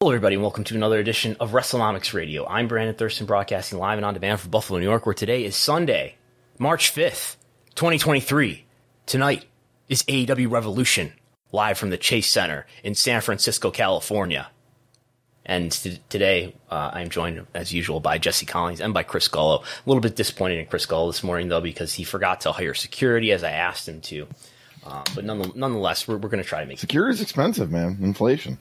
Hello, everybody, and welcome to another edition of WrestleNomics Radio. I'm Brandon Thurston, broadcasting live and on demand from Buffalo, New York, where today is Sunday, March 5th, 2023. Tonight is AEW Revolution, live from the Chase Center in San Francisco, California. And t- today, uh, I'm joined, as usual, by Jesse Collins and by Chris Gullo. A little bit disappointed in Chris Gullo this morning, though, because he forgot to hire security as I asked him to. Uh, but none- nonetheless, we're, we're going to try to make it. Security's expensive, man. Inflation.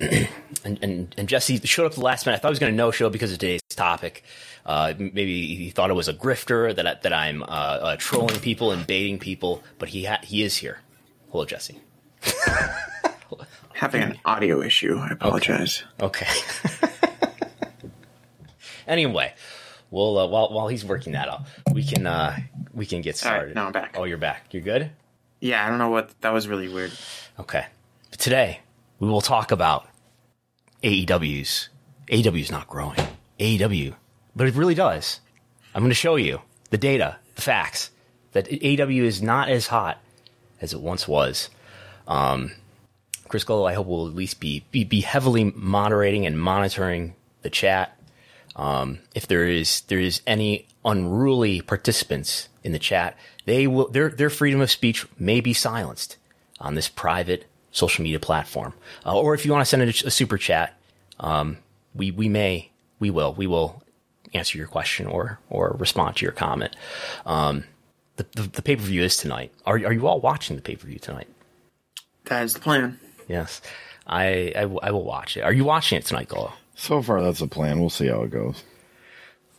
And, and and Jesse showed up the last minute. I thought he was going to no show because of today's topic. Uh, maybe he thought it was a grifter that I, that I'm uh, uh, trolling people and baiting people, but he ha- he is here. Hello, Jesse. Having an audio issue. I apologize. Okay. anyway, well, uh, while while he's working that out, we can uh, we can get All right, started. now I'm back. Oh, you're back. You're good. Yeah, I don't know what that was really weird. Okay. But today, we will talk about AEW's. AEW's not growing. AEW. But it really does. I'm going to show you the data, the facts, that AEW is not as hot as it once was. Um, Chris Gullo, I hope, will at least be, be, be heavily moderating and monitoring the chat. Um, if there is there is any unruly participants in the chat, they will their their freedom of speech may be silenced on this private social media platform. Uh, or if you want to send a, a super chat, um, we we may we will we will answer your question or or respond to your comment. Um, the the, the pay per view is tonight. Are are you all watching the pay per view tonight? That is the plan. Yes, I, I w- I will watch it. Are you watching it tonight, Gullo? So far, that's the plan. We'll see how it goes.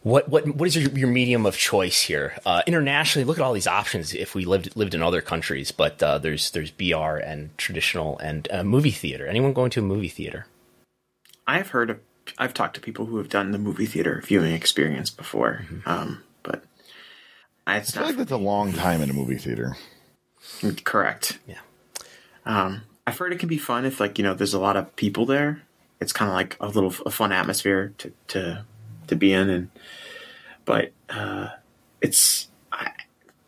What what what is your, your medium of choice here? Uh, internationally, look at all these options. If we lived lived in other countries, but uh, there's there's BR and traditional and uh, movie theater. Anyone going to a movie theater? I've heard of, I've talked to people who have done the movie theater viewing experience before, um, but it's I feel not like that's a long time in a movie theater. correct. Yeah. Um, I've heard it can be fun if like you know there's a lot of people there. It's kind of like a little a fun atmosphere to to to be in, and but uh, it's I,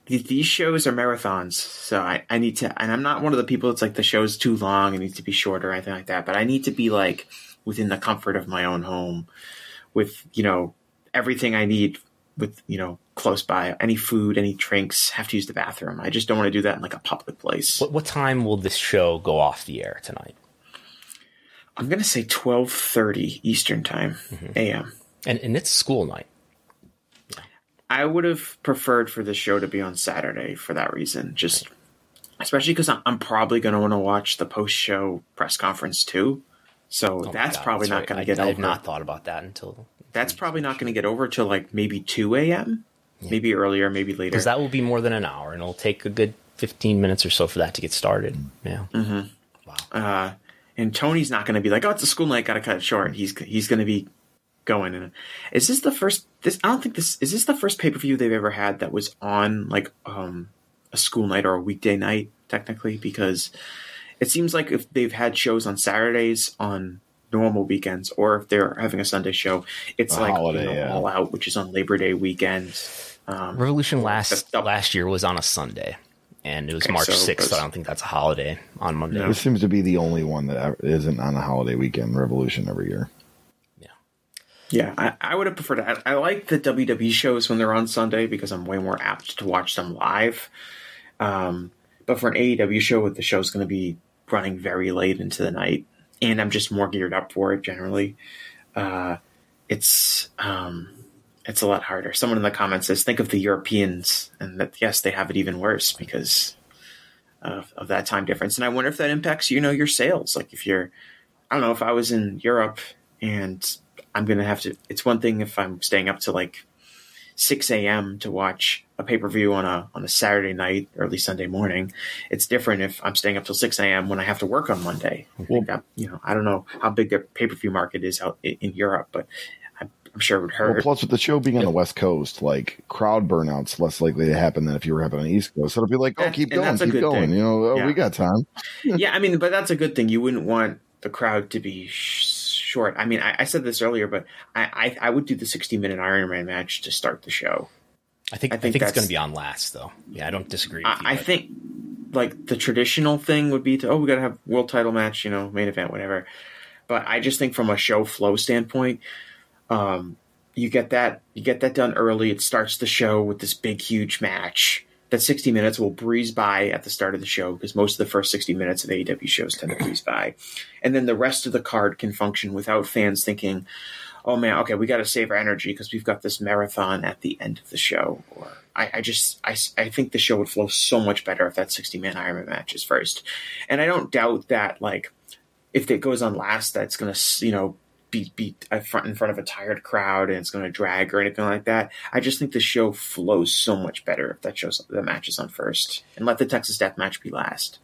these shows are marathons, so I I need to, and I'm not one of the people that's like the show's too long, it needs to be shorter, or anything like that. But I need to be like within the comfort of my own home, with you know everything I need with you know close by any food any drinks have to use the bathroom i just don't want to do that in like a public place What what time will this show go off the air tonight? i'm gonna say 12.30 eastern time am And and it's school night. i would have preferred for the show to be on saturday for that reason just especially because I'm, I'm probably gonna want to watch the post-show press conference too so Oh that's God, probably that's not right. gonna get I over have not thought about that until that's probably not going to get over till like maybe two a.m. Maybe earlier, maybe later. because that will be more than an hour, and it'll take a good fifteen minutes or so for that to get started. Yeah, uh, and Tony's not going to be like, "Oh, it's a school night, got to cut it short." He's he's going to be going. And is this the first? This I don't think this is this the first pay per view they've ever had that was on like um a school night or a weekday night technically because it seems like if they've had shows on Saturdays on normal weekends or if they're having a Sunday show, it's A like holiday, you know, yeah. all out, which is on Labor Day weekend. Um, Revolution last That's the- last year was on a Sunday, and it was Okay, March so sixth. that's- I don't think that's a holiday on Monday. This seems to be the only one that ever- isn't on a holiday weekend. Revolution every year. Yeah, I, I would have preferred. I, I like the WWE shows when they're on Sunday because I'm way more apt to watch them live. Um, but for an AEW show, the show's going to be running very late into the night, and I'm just more geared up for it generally. Uh, it's um, it's a lot harder. Someone in the comments says, "Think of the Europeans," and that yes, they have it even worse because of, of that time difference. And I wonder if that impacts you know your sales. Like if you're, I don't know, if I was in Europe and I'm gonna have to. It's one thing if I'm staying up to like 6 a.m. to watch a pay per view on a on a Saturday night, early Sunday morning. It's different if I'm staying up till 6 a.m. when I have to work on Monday. I think that, you know, I don't know how big the pay per view market is out in, in Europe, but I'm, I'm sure it would Well, hurt. plus with the show being on the West Coast, like crowd burnout's less likely to happen than if you were having on the East Coast. So it'll be like, oh, keep going, keep going. thing. You know, oh, Yeah. we got time. yeah, I mean, but that's a good thing. You wouldn't want the crowd to be sh- short. I mean, I, I said this earlier, but I, I I would do the 60 minute Iron Man match to start the show. I think I I think think, it's going to be on last though. Yeah, I don't disagree. With you, I, I think like the traditional thing would be to oh we gotta have world title match you know main event whatever but i just think from a show flow standpoint um you get that you get that done early it starts the show with this big huge match that 60 minutes will breeze by at the start of the show because most of the first 60 minutes of AEW shows tend to breeze by. And then the rest of the card can function without fans thinking, oh man, okay, we got to save our energy because we've got this marathon at the end of the show. Or I, I just, I, I think the show would flow so much better if that 60 man Ironman match is first. And I don't doubt that, like, if it goes on last, that's going to, you know, be, be front in front of a tired crowd and it's going to drag or anything like that. I just think the show flows so much better if that shows the matches on first and let the Texas Death Match be last.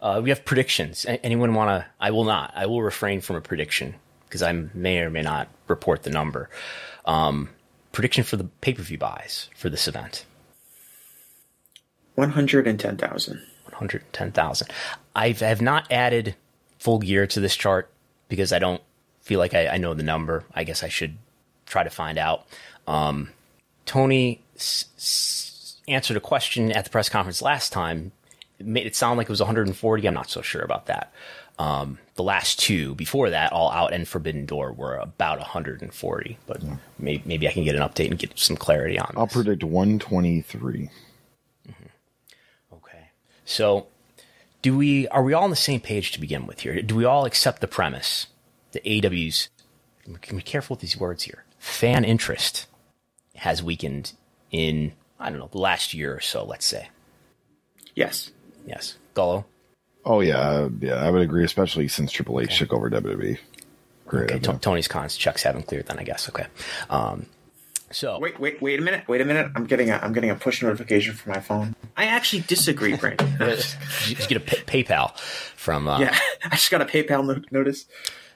Uh, we have predictions. Anyone want to? I will not. I will refrain from a prediction because I may or may not report the number. Um, prediction for the pay per view buys for this event: 110,000. one hundred ten thousand. I have not added full gear to this chart because I don't feel like I, I know the number. I guess I should try to find out. Um, Tony s- s- answered a question at the press conference last time. It made it sound like it was 140. I'm not so sure about that. Um, the last two before that, All Out and Forbidden Door, were about 140. But maybe, maybe I can get an update and get some clarity on. I'll this. predict 123. Okay. So, do we are we all on the same page to begin with here? Do we all accept the premise that AW's be careful with these words here. Fan interest has weakened in I don't know the last year or so. Let's say Yes. yes. Gullo. Oh yeah, uh, yeah, I would agree, especially since Triple H took over WWE. Great Okay. T- Tony's cons checks haven't cleared then. I guess. Okay. Um, so Wait, wait, wait a minute. Wait a minute. I'm getting a I'm getting a push notification from my phone. I actually disagree, Brandon. You just get a pay- PayPal from uh, yeah, I just got a PayPal no- notice.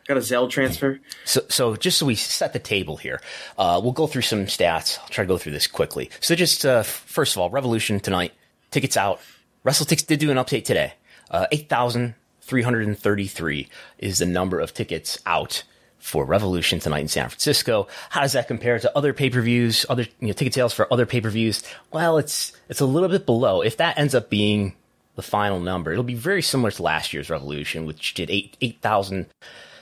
Got a Zelle transfer. So, so just so we set the table here, uh, we'll go through some stats. I'll try to go through this quickly. So, just uh, first of all, Revolution tonight, tickets out. WrestleTix did do an update today. Uh, Eight thousand three hundred and thirty-three is the number of tickets out for Revolution tonight in San Francisco. How does that compare to other pay-per-views? Other you know, ticket sales for other pay-per-views? Well, it's it's a little bit below. If that ends up being the final number, it'll be very similar to last year's Revolution, which did eight eight thousand.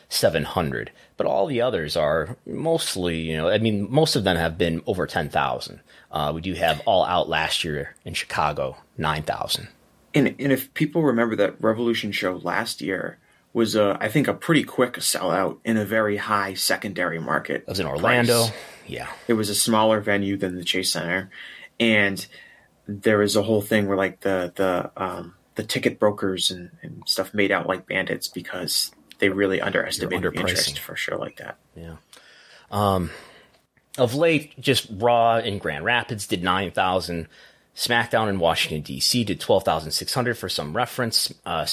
700 but all the others are mostly you know i mean most of them have been over 10,000 uh, we do have all out last year in chicago 9,000 And and if people remember that Revolution show last year was a I think a pretty quick sellout in a very high secondary market. it was in orlando price. yeah It was a smaller venue than the Chase Center, and there was a whole thing where like the the um, the ticket brokers and, and stuff made out like bandits because they really underestimated the interest for sure like that. yeah Um, of late, just Raw in Grand Rapids did 9,000. SmackDown in Washington, D.C. did 12,600 for some reference. Uh,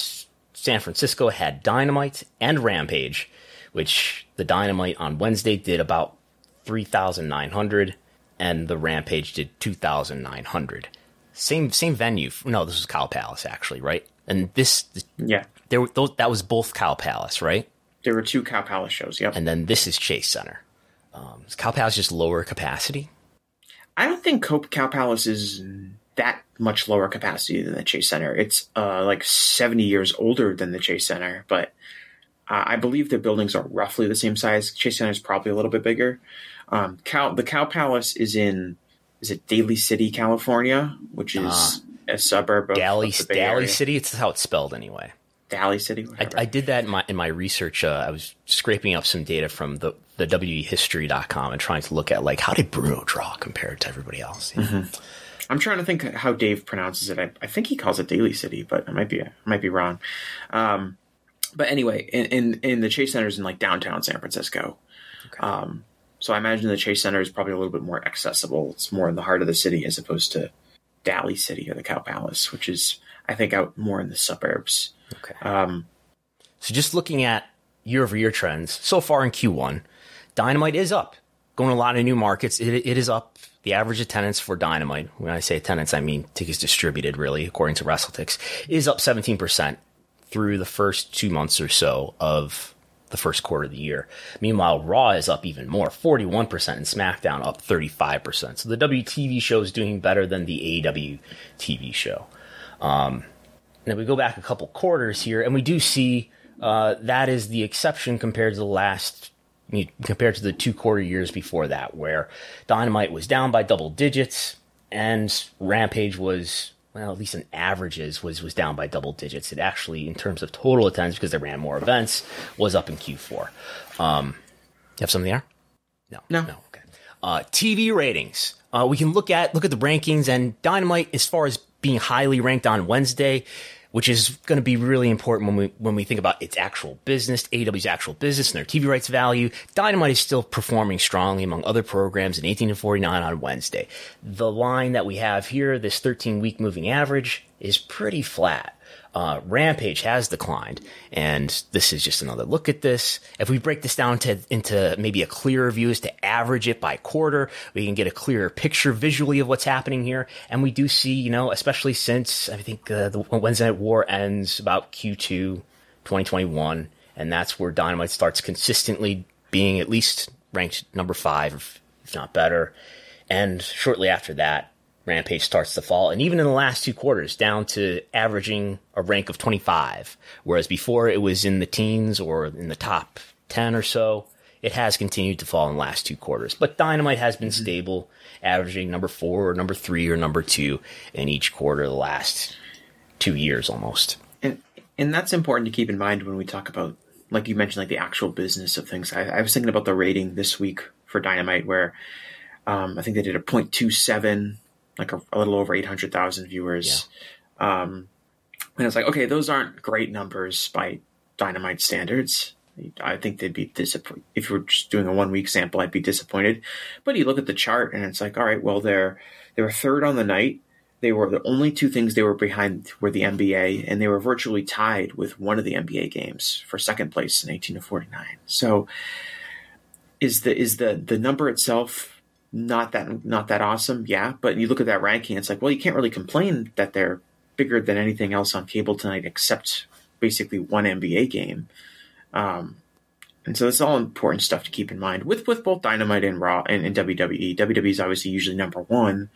San Francisco had Dynamite and Rampage, which the Dynamite on Wednesday did about 3,900 and the Rampage did 2,900. Same same venue. No, this was Cow Palace actually, right? And this Yeah. There were those, that was both Cow Palace, right? There were two Cow Palace shows. Yep. And then this is Chase Center. Um, is Cow Palace just lower capacity? I don't think Cope Cow Palace is that much lower capacity than the Chase Center. It's uh, like 70 years older than the Chase Center, but uh, I believe the buildings are roughly the same size. Chase Center is probably a little bit bigger. Um, Cow, the Cow Palace is in is it Daly City, California, which is a suburb of, Daly, of Daly. City. It's how it's spelled anyway. Daly City. I. I did that in my in my research. Uh, I was scraping up some data from the the WEHistory.com and trying to look at like how did Bruno draw compared to everybody else. you know? I'm trying to think how Dave pronounces it. I, I think he calls it Daly City, but I might be I might be wrong. Um, but anyway, in, in in the Chase Center is in like downtown San Francisco. Um, so I imagine the Chase Center is probably a little bit more accessible. It's more in the heart of the city as opposed to Daly City or the Cow Palace, which is I think out more in the suburbs. Okay. Um, So just looking at year over year trends so far in Q1, Dynamite is up. Going to a lot of new markets. It, it is up. The average attendance for Dynamite, when I say attendance, I mean tickets distributed, really, according to WrestleTix, is up 17% through the first two months or so of the first quarter of the year. Meanwhile, Raw is up even more, 41%, and SmackDown up 35%. So the WTV show is doing better than the AEW TV show. Um, and if we go back a couple quarters here, and we do see uh, that is the exception compared to the last, compared to the two quarter years before that, where Dynamite was down by double digits and Rampage was, well, at least in averages, was was down by double digits. It actually, in terms of total attendance, because they ran more events, was up in Q4. Um, you have something there? No, No. no. Okay. Uh, TV ratings. Uh, we can look at look at the rankings and Dynamite as far as being highly ranked on Wednesday, which is going to be really important when we when we think about its actual business, AEW's actual business, and their TV rights value. Dynamite is still performing strongly among other programs in 18 to 49 on Wednesday. The line that we have here, this 13 week moving average, is pretty flat uh, Rampage has declined, and this is just another look at this. If we break this down to into maybe a clearer view as to average it by quarter, we can get a clearer picture visually of what's happening here. And we do see, you know, especially since I think uh, the Wednesday Night War ends about Q2 2021, and that's where Dynamite starts consistently being at least ranked number five, if not better. And shortly after that, Rampage starts to fall, and even in the last two quarters, down to averaging a rank of 25, whereas before it was in the teens or in the top 10 or so. It has continued to fall in the last two quarters, but Dynamite has been stable, averaging number four or number three or number two in each quarter the last two years almost. and and that's important to keep in mind when we talk about like you mentioned like the actual business of things i, I was thinking about the rating this week for dynamite where um, i think they did a 0.27 like a, a little over 800000 viewers um, and it's like okay those aren't great numbers by dynamite standards I think they'd be disappointed if you were just doing a one week sample. I'd be disappointed, but you look at the chart and it's like, all right, well, they're they were third on the night. They were the only two things they were behind were the NBA, and they were virtually tied with one of the NBA games for second place in 18 to 49. So, is the is the the number itself not that not that awesome? Yeah, but you look at that ranking, it's like, well, you can't really complain that they're bigger than anything else on cable tonight, except basically one NBA game. Um, and so that's all important stuff to keep in mind with with both Dynamite and Raw and, and WWE. WWE is obviously usually number one,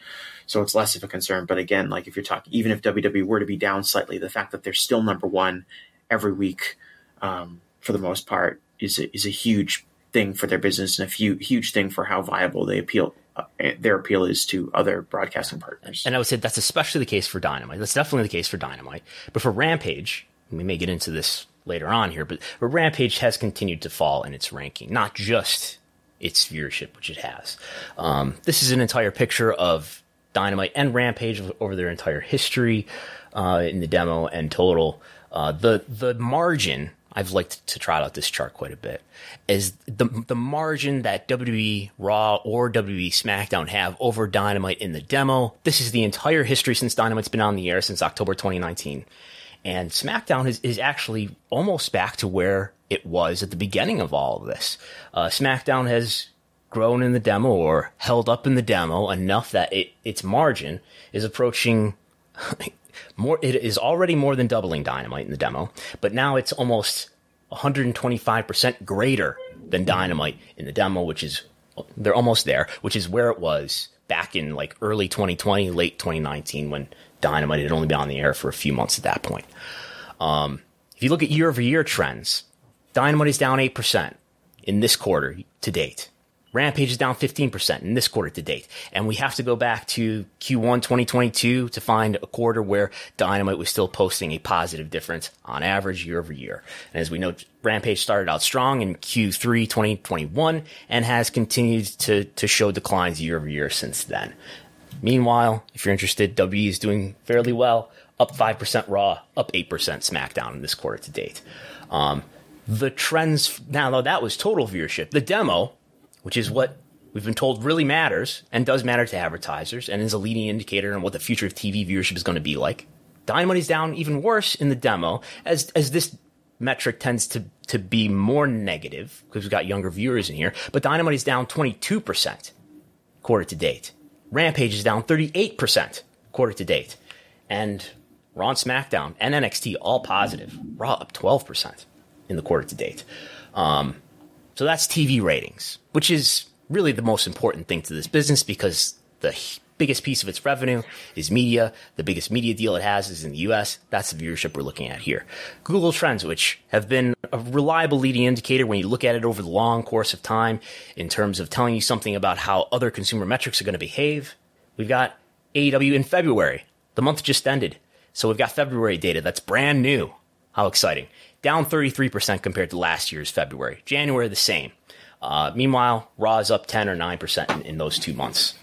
so it's less of a concern. But again, like if you're talking, even if WWE were to be down slightly, the fact that they're still number one every week, um, for the most part, is a, is a huge thing for their business and a few, huge thing for how viable they appeal uh, their appeal is to other broadcasting partners. And I would say that's especially the case for Dynamite. That's definitely the case for Dynamite. But for Rampage, we may get into this later on here, but, but Rampage has continued to fall in its ranking, not just its viewership, which it has. Um, this is an entire picture of Dynamite and Rampage over their entire history uh, in the demo and total. Uh, the the margin I've liked to trot out this chart quite a bit, is the the margin that WWE Raw or WWE SmackDown have over Dynamite in the demo. This is the entire history since Dynamite's been on the air since October 2019. And SmackDown is, is actually almost back to where it was at the beginning of all of this. Uh, SmackDown has grown in the demo or held up in the demo enough that it, its margin is approaching more. It is already more than doubling Dynamite in the demo, but now it's almost 125% greater than Dynamite in the demo, which is they're almost there, which is where it was back in like early 2020, late 2019 when Dynamite had only been on the air for a few months at that point. Um, if you look at year over year trends, Dynamite is down 8% in this quarter to date. Rampage is down 15% in this quarter to date. And we have to go back to Q1 2022 to find a quarter where Dynamite was still posting a positive difference on average year over year. And as we know, Rampage started out strong in Q3 2021 and has continued to, to show declines year over year since then. Meanwhile, if you're interested, W is doing fairly well, up 5% Raw, up 8% SmackDown in this quarter to date. Um, the trends, now though that was total viewership. The demo, which is what we've been told really matters and does matter to advertisers and is a leading indicator on what the future of TV viewership is going to be like. Dynamite is down even worse in the demo as, as this metric tends to, to be more negative because we've got younger viewers in here, but Dynamite is down 22% quarter to date. Rampage is down 38% quarter to date. And Raw and SmackDown and NXT all positive. Raw up 12% in the quarter to date. Um, so that's TV ratings, which is really the most important thing to this business because the biggest piece of its revenue is media. The biggest media deal it has is in the US. That's the viewership we're looking at here. Google Trends, which have been a reliable leading indicator when you look at it over the long course of time in terms of telling you something about how other consumer metrics are going to behave. We've got AEW in February. The month just ended. So we've got February data that's brand new. How exciting. Down 33% compared to last year's February. January, the same. Uh, meanwhile, Raw is up 10 or 9% in, in those two months.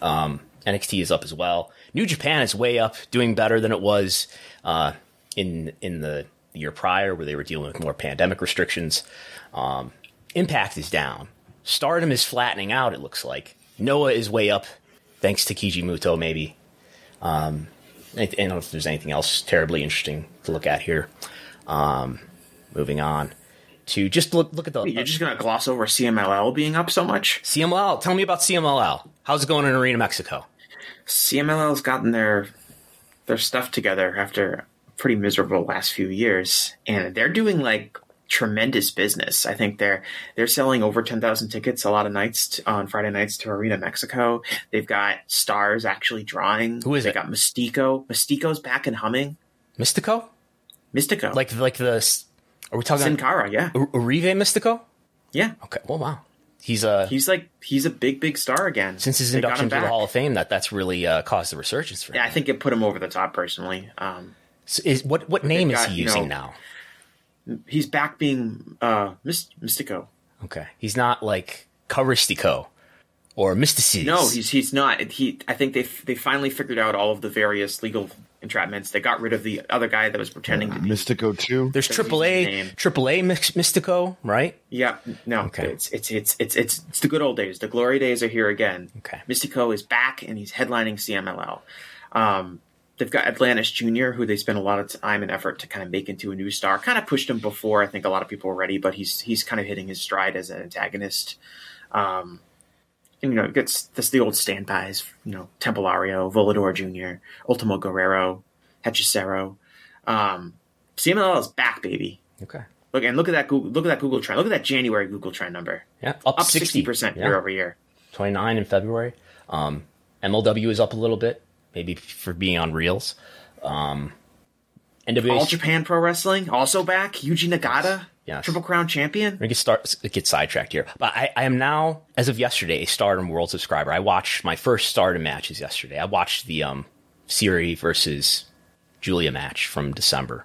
Um, NXT is up as well. New Japan is way up, doing better than it was uh, in in the year prior, where they were dealing with more pandemic restrictions. Um, Impact is down. Stardom is flattening out. It looks like Noah is way up, thanks to Keiji Muto. Maybe. Um, I don't know if there's anything else terribly interesting to look at here. Um, moving on to just look look at the You're just gonna gloss over CMLL being up so much? CMLL. Tell me about CMLL. How's it going in Arena Mexico? CMLL's gotten their their stuff together after a pretty miserable last few years, and they're doing like tremendous business. I think they're they're selling over ten thousand tickets a lot of nights on Friday nights to Arena Mexico. They've got stars actually drawing. Who is they it? got Mistico. Mistico's back and humming. Mistico? Mistico, Like like the are we talking Sin Cara, yeah, U- Uribe Mistico? yeah. Okay. Well, wow. He's uh He's like he's a big big star again since his They induction to the. Hall of Fame that that's really uh, caused a resurgence for him. Yeah, I think it put him over the top personally. Um, So is what what name is got, he you using know, now? he's back being uh, Mistico. Okay. He's not like Caristico or Mystices. No, he's he's not. He I think they they finally figured out all of the various legal entrapments. They got rid of the other guy that was pretending to be. Mistico 2. There's That's his AAA name. AAA Mistico, right? Yeah, no, Okay. it's, it's it's it's it's it's the good old days. The glory days are here again. Okay. Mistico is back and he's headlining CMLL. Um, they've got Atlantis Jr., who they spent a lot of time and effort to kind of make into a new star. Kind of pushed him before. I think a lot of people were ready, but he's he's kind of hitting his stride as an antagonist. Um, and, you know, it gets that's the old standbys. You know, Templario, Volador Jr., Ultimo Guerrero, Hechicero. Um, CMLL is back, baby. Okay. Look and look at that Google. Look at that Google trend. Look at that January Google trend number. Yeah. Up, Up 60 sixty percent Yeah. year over year. 29 in February. Um, MLW is up a little bit, maybe for being on Reelz. Um, NWA All Japan Pro Wrestling also back. Yuji Nagata, Yes. Triple Crown champion. We're get start get sidetracked here, but I, I am now, as of yesterday, a Stardom World subscriber. I watched my first Stardom matches yesterday. I watched the um, Syuri versus Giulia match from December.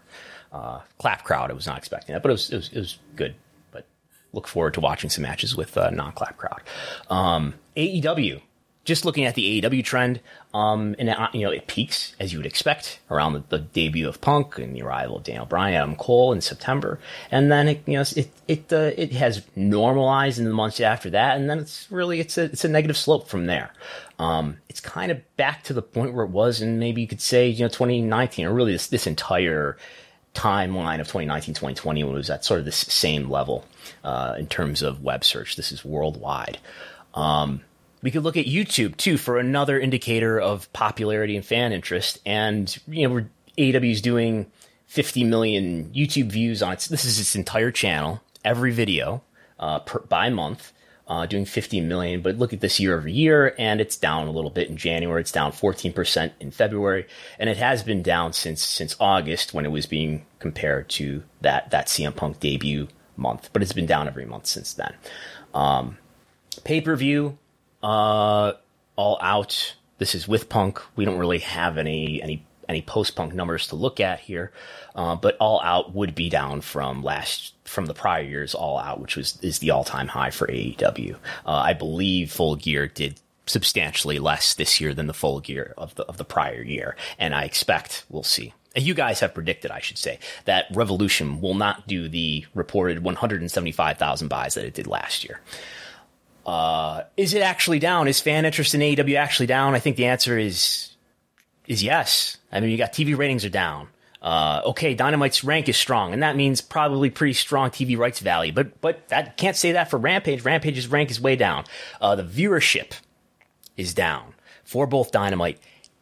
Uh, clap crowd. I was not expecting that, but it was it was, it was good. But look forward to watching some matches with uh, non clap crowd. Um, AEW just looking at the AEW trend, um, and uh, you know it peaks as you would expect around the, the, debut of Punk and the arrival of Daniel Bryan, Adam Cole in September, and then it you know it it uh, it has normalized in the months after that, and then it's really it's a it's a negative slope from there. Um, it's kind of back to the point where it was, and maybe you could say you know 2019 or really this this entire timeline of 2019 2020 when it was at sort of this same level uh, in terms of web search. This is worldwide. Um, we could look at YouTube too for another indicator of popularity and fan interest. And you know, AEW is doing 50 million YouTube views on its. This is its entire channel, every video uh, per, by month, uh, doing 50 million. But look at this year over year, and it's down a little bit in January. It's down 14 percent in February, and it has been down since since August when it was being compared to that that CM Punk debut month. But it's been down every month since then. Um, Pay per view uh, all out. This is with Punk. We don't really have any any any post Punk numbers to look at here, uh, but all out would be down from last from the prior year's all out, which was is the all time high for AEW. Uh, I believe Full Gear did substantially less this year than the Full Gear of the of the prior year, and I expect we'll see. You guys have predicted, I should say, that Revolution will not do the reported 175,000 buys that it did last year. Uh, is it actually down? Is fan interest in AEW actually down? I think the answer is is yes. I mean, you got TV ratings are down. Uh, okay, Dynamite's rank is strong, and that means probably pretty strong TV rights value. But but that can't say that for Rampage. Rampage's rank is way down. Uh, the viewership is down for both Dynamite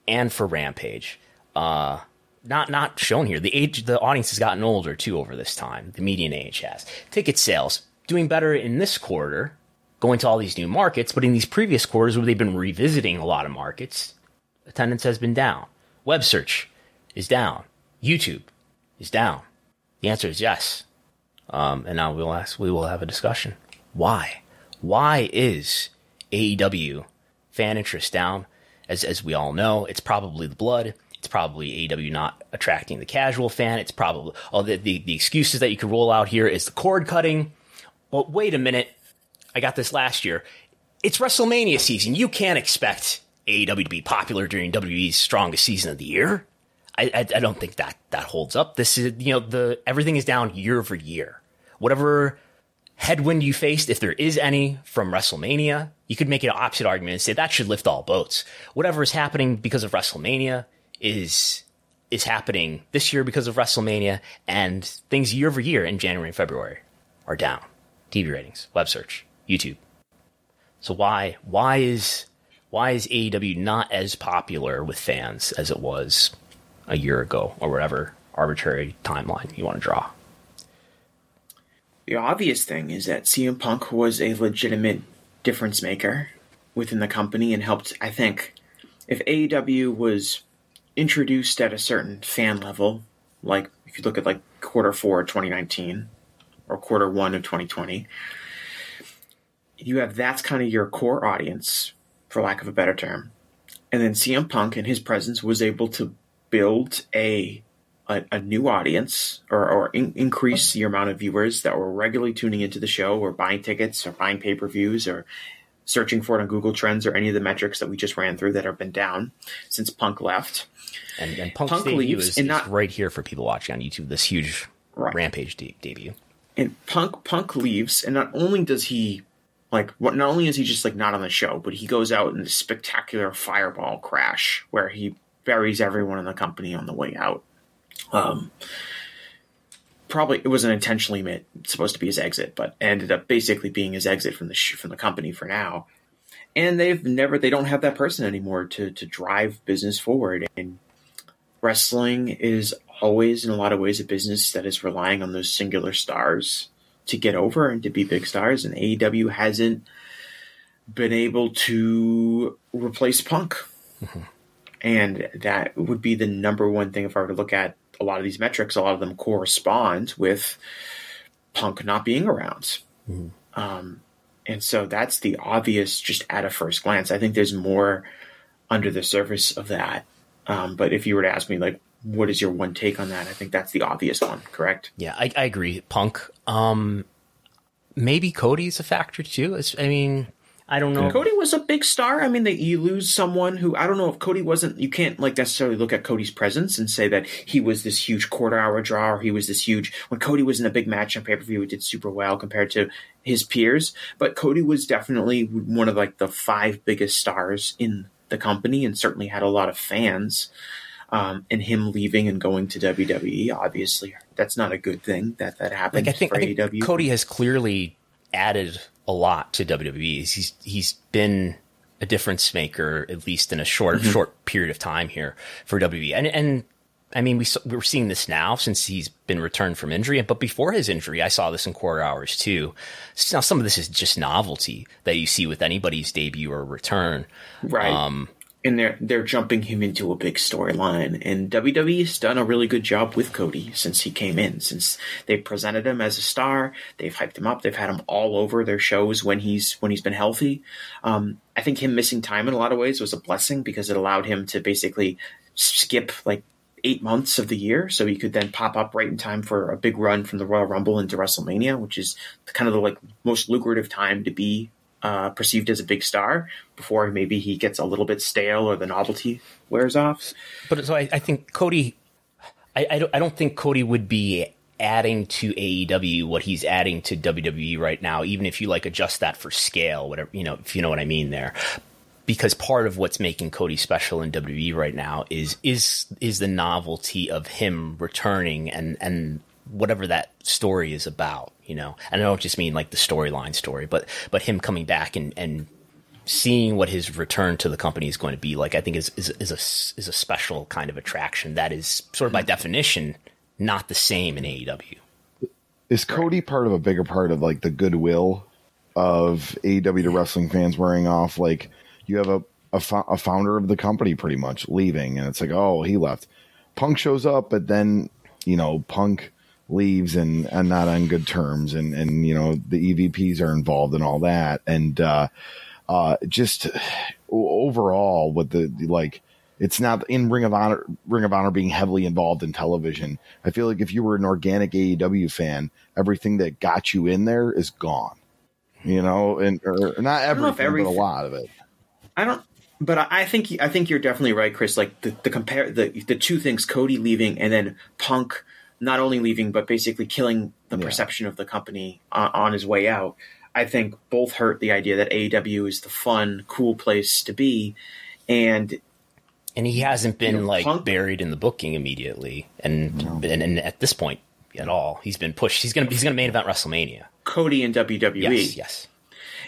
and for Rampage. Uh, not not shown here. The age, the audience has gotten older too over this time. The median age has. Ticket sales doing better in this quarter going to all these new markets, but in these previous quarters where they've been revisiting a lot of markets, attendance has been down. Web search is down. YouTube is down. The answer is yes. Um, and now we'll ask, we will have a discussion. Why? Why is AEW fan interest down? As, as we all know, it's probably the blood. It's probably AEW not attracting the casual fan. It's probably, all the, the, the excuses that you can roll out here is the cord cutting. But wait a minute I got this last year. It's WrestleMania season. You can't expect AEW to be popular during WWE's strongest season of the year. I, I, I don't think that that holds up. This is you know the everything is down year over year. Whatever headwind you faced, if there is any from WrestleMania, you could make an opposite argument and say that should lift all boats. Whatever is happening because of WrestleMania is is happening this year because of WrestleMania, and things year over year in January and February are down. TV ratings, web search, YouTube. So why why is why is AEW not as popular with fans as it was a year ago or whatever arbitrary timeline you want to draw? The obvious thing is that CM Punk was a legitimate difference maker within the company and helped I think if AEW was introduced at a certain fan level, like if you look at like quarter four of 2019 or quarter one of 2020, you have that's kind of your core audience, for lack of a better term. And then CM Punk and his presence was able to build a a, a new audience or, or in, increase the amount of viewers that were regularly tuning into the show or buying tickets or buying pay per views or searching for it on Google Trends or any of the metrics that we just ran through that have been down since Punk left. And, and Punk's Punk leaves is, and not, is right here for people watching on YouTube. This huge right. Rampage de- debut. And Punk Punk leaves, and not only does he like what not only is he just like not on the show, but he goes out in a spectacular fireball crash where he buries everyone in the company on the way out. Um, probably it wasn't intentionally meant, supposed to be his exit, but ended up basically being his exit from the sh- from the company for now. And they've never they don't have that person anymore to to drive business forward. And wrestling is always in a lot of ways a business that is relying on those singular stars to get over and to be big stars, and AEW hasn't been able to replace Punk. Mm-hmm. And that would be the number one thing if I were to look at a lot of these metrics. A lot of them correspond with Punk not being around. Mm-hmm. Um, and so that's the obvious, just at a first glance. I think there's more under the surface of that. Um, but if you were to ask me, like, what is your one take on that? I think that's the obvious one, correct? Yeah, I, I agree. Punk. Um, maybe Cody's a factor too. It's, I mean, I don't know. Cody was a big star. I mean, that you lose someone who I don't know if Cody wasn't. You can't like necessarily look at Cody's presence and say that he was this huge quarter hour draw or he was this huge. When Cody was in a big match on pay per view, he did super well compared to his peers. But Cody was definitely one of like the five biggest stars in the company and certainly had a lot of fans. Um, and him leaving and going to WWE, obviously, that's not a good thing that that happened Like I think, for I think AEW. Cody has clearly added a lot to WWE. He's he's been a difference maker at least in a short Mm-hmm. short period of time here for WWE. And and I mean we we're seeing this now since he's been returned from injury. But before his injury, I saw this in quarter hours too. Now some of this is just novelty that you see with anybody's debut or return. right? Um, and they're they're jumping him into a big storyline. And WWE's done a really good job with Cody since he came in. Since they presented him as a star, they've hyped him up. They've had him all over their shows when he's when he's been healthy. Um, I think him missing time in a lot of ways was a blessing because it allowed him to basically skip like eight months of the year, so he could then pop up right in time for a big run from the Royal Rumble into WrestleMania, which is kind of the like most lucrative time to be uh, perceived as a big star before maybe he gets a little bit stale or the novelty wears off. But so I, I think Cody, I, I, don't, I don't think Cody would be adding to AEW what he's adding to WWE right now, even if you like adjust that for scale, whatever, you know, if you know what I mean there. Because part of what's making Cody special in WWE right now is is is the novelty of him returning and and whatever that story is about, you know. And I don't just mean like the storyline story, but but him coming back and and seeing what his return to the company is going to be like, I think is is, is a is a special kind of attraction that is sort of by hmm. definition not the same in AEW. Is Cody part of a bigger part of like the goodwill of AEW to wrestling fans wearing off? Like you have a a, fo- a founder of the company pretty much leaving, and it's like, oh, he left. Punk shows up, but then you know Punk leaves and and not on good terms, and and you know the EVPs are involved and all that, and uh, uh, just overall with the like it's not in Ring of Honor Ring of Honor being heavily involved in television. I feel like if you were an organic AEW fan, everything that got you in there is gone. You know, and or not know everything, but a lot of it. I don't, but I I think I think you're definitely right, Chris. Like the, the compare the the two things: Cody leaving and then Punk not only leaving but basically killing the Yeah. perception of the company on, on his way out. I think both hurt the idea that AEW is the fun, cool place to be, and And he hasn't been You know, like Punk- buried in the booking immediately, and, and and at this point at all, he's been pushed. He's gonna he's gonna main event WrestleMania. Cody and WWE. Yes, yes.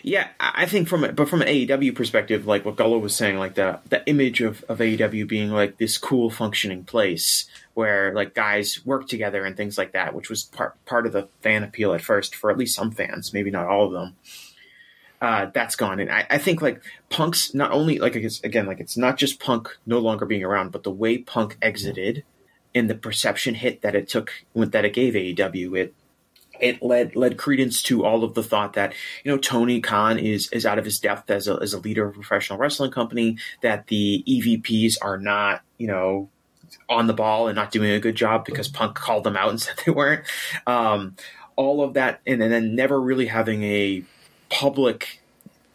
Yeah, I think from it, but from an AEW perspective, like what Gullo was saying, like the the image of, of AEW being like this cool functioning place where like guys work together and things like that, which was part part of the fan appeal at first for at least some fans, maybe not all of them. Uh, that's gone, and I, I think like Punk's not only like it's, again like it's not just Punk no longer being around, but the way Punk exited and the perception hit that it took that it gave AEW, it it led led credence to all of the thought that you know Tony Khan is is out of his depth as a as a leader of a professional wrestling company. That the EVPs are not you know on the ball and not doing a good job because Punk called them out and said they weren't. Um, all of that, and, and then never really having a public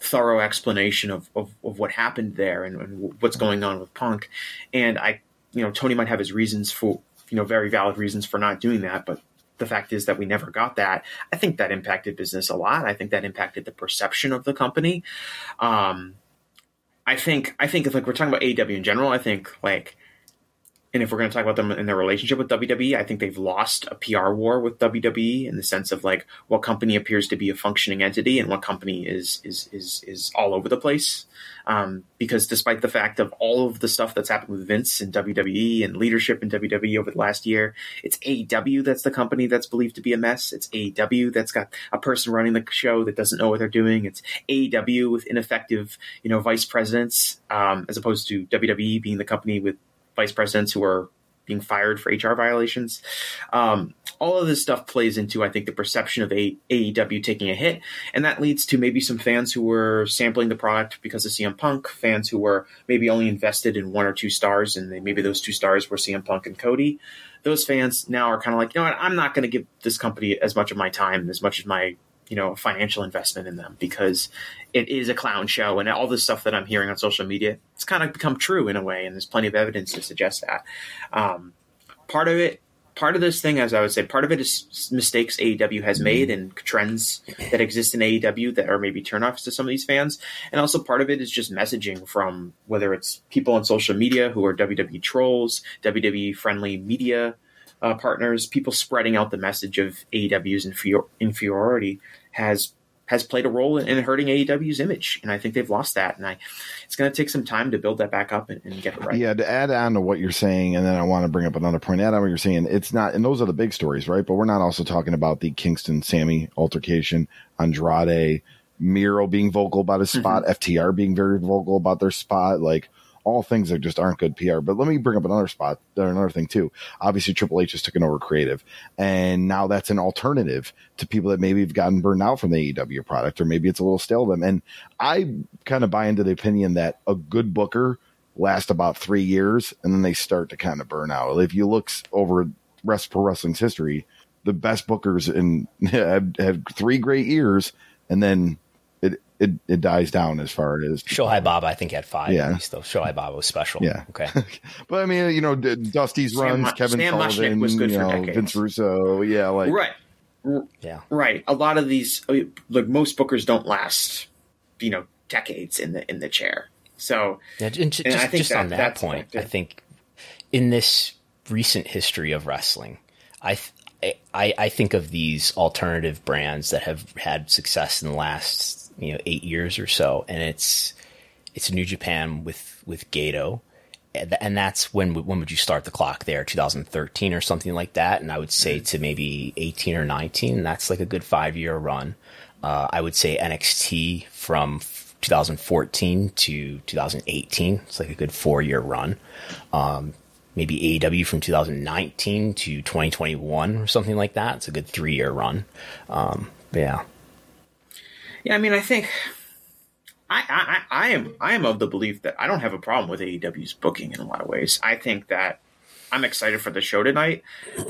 thorough explanation of, of, of what happened there and, and what's going on with Punk. And I, you know, Tony might have his reasons for, you know, very valid reasons for not doing that, but the fact is that we never got that. I think that impacted business a lot. I think that impacted the perception of the company. Um, I think, I think if like we're talking about AEW in general, I think like, and if we're going to talk about them in their relationship with WWE, I think they've lost a PR war with WWE in the sense of like what company appears to be a functioning entity and what company is is is is all over the place. Um, because despite the fact of all of the stuff that's happened with Vince and WWE and leadership in WWE over the last year, it's AEW that's the company that's believed to be a mess. It's AEW that's got a person running the show that doesn't know what they're doing. It's AEW with ineffective, you know, vice presidents, um, as opposed to WWE being the company with vice presidents who are being fired for HR violations. Um, all of this stuff plays into, I think, the perception of AEW taking a hit, and that leads to maybe some fans who were sampling the product because of CM Punk, fans who were maybe only invested in one or two stars, and they, maybe those two stars were CM Punk and Cody. Those fans now are kind of like, you know what, I'm not going to give this company as much of my time, as much of my you know financial investment in them because it is a clown show and all this stuff that I'm hearing on social media it's kind of become true in a way and there's plenty of evidence to suggest that. Um, part of it part of this thing as I would say part of it is mistakes AEW has made and trends that exist in AEW that are maybe turnoffs to some of these fans. And also part of it is just messaging from whether it's people on social media who are WWE trolls WWE friendly media uh, partners, people spreading out the message of AEW's inferior- inferiority has has played a role in, in, hurting AEW's image, and I think they've lost that. And I, it's going to take some time to build that back up and, and, get it right. Yeah, to add on to what you're saying, and then I want to bring up another point. Add on what you're saying. It's not, and those are the big stories, right? But we're not also talking about the Kingston Sammy altercation, Andrade, Miro being vocal about his spot, mm-hmm. FTR being very vocal about their spot, like all things that just aren't good PR. But let me bring up another spot, another thing too. Obviously, Triple H has taken over creative, and now that's an alternative to people that maybe have gotten burned out from the AEW product, or maybe it's a little stale them. And I kind of buy into the opinion that a good booker lasts about three years, and then they start to kind of burn out. If you look over rest pro wrestling's history, the best bookers in had, had three great years, and then it, it dies down as far as Shohei Baba. I think had five. Yeah, at least though Shohei Baba was special. Yeah, okay. but I mean, you know, Dusty's Sam, runs, Kevin Sam Sullivan, was good you for know, decades. Vince Russo. Yeah, like right. Yeah, right. A lot of these, like most bookers, don't last, you know, decades in the in the chair. So, yeah, and just, and I think just that, on that point, I think in this recent history of wrestling, I. I, I think of these alternative brands that have had success in the last you know eight years or so, and it's it's New Japan with with Gedo, and that's when when would you start the clock there? 2013 or something like that, and I would say to maybe 18 or 19. That's like a good five year run. Uh, I would say NXT from 2014 to 2018. It's like a good four year run. Um, maybe AEW from 2019 to 2021 or something like that. It's a good three year run. Um, yeah. Yeah, I mean, I think I, I, I am I am of the belief that I don't have a problem with AEW's booking in a lot of ways. I think that I'm excited for the show tonight.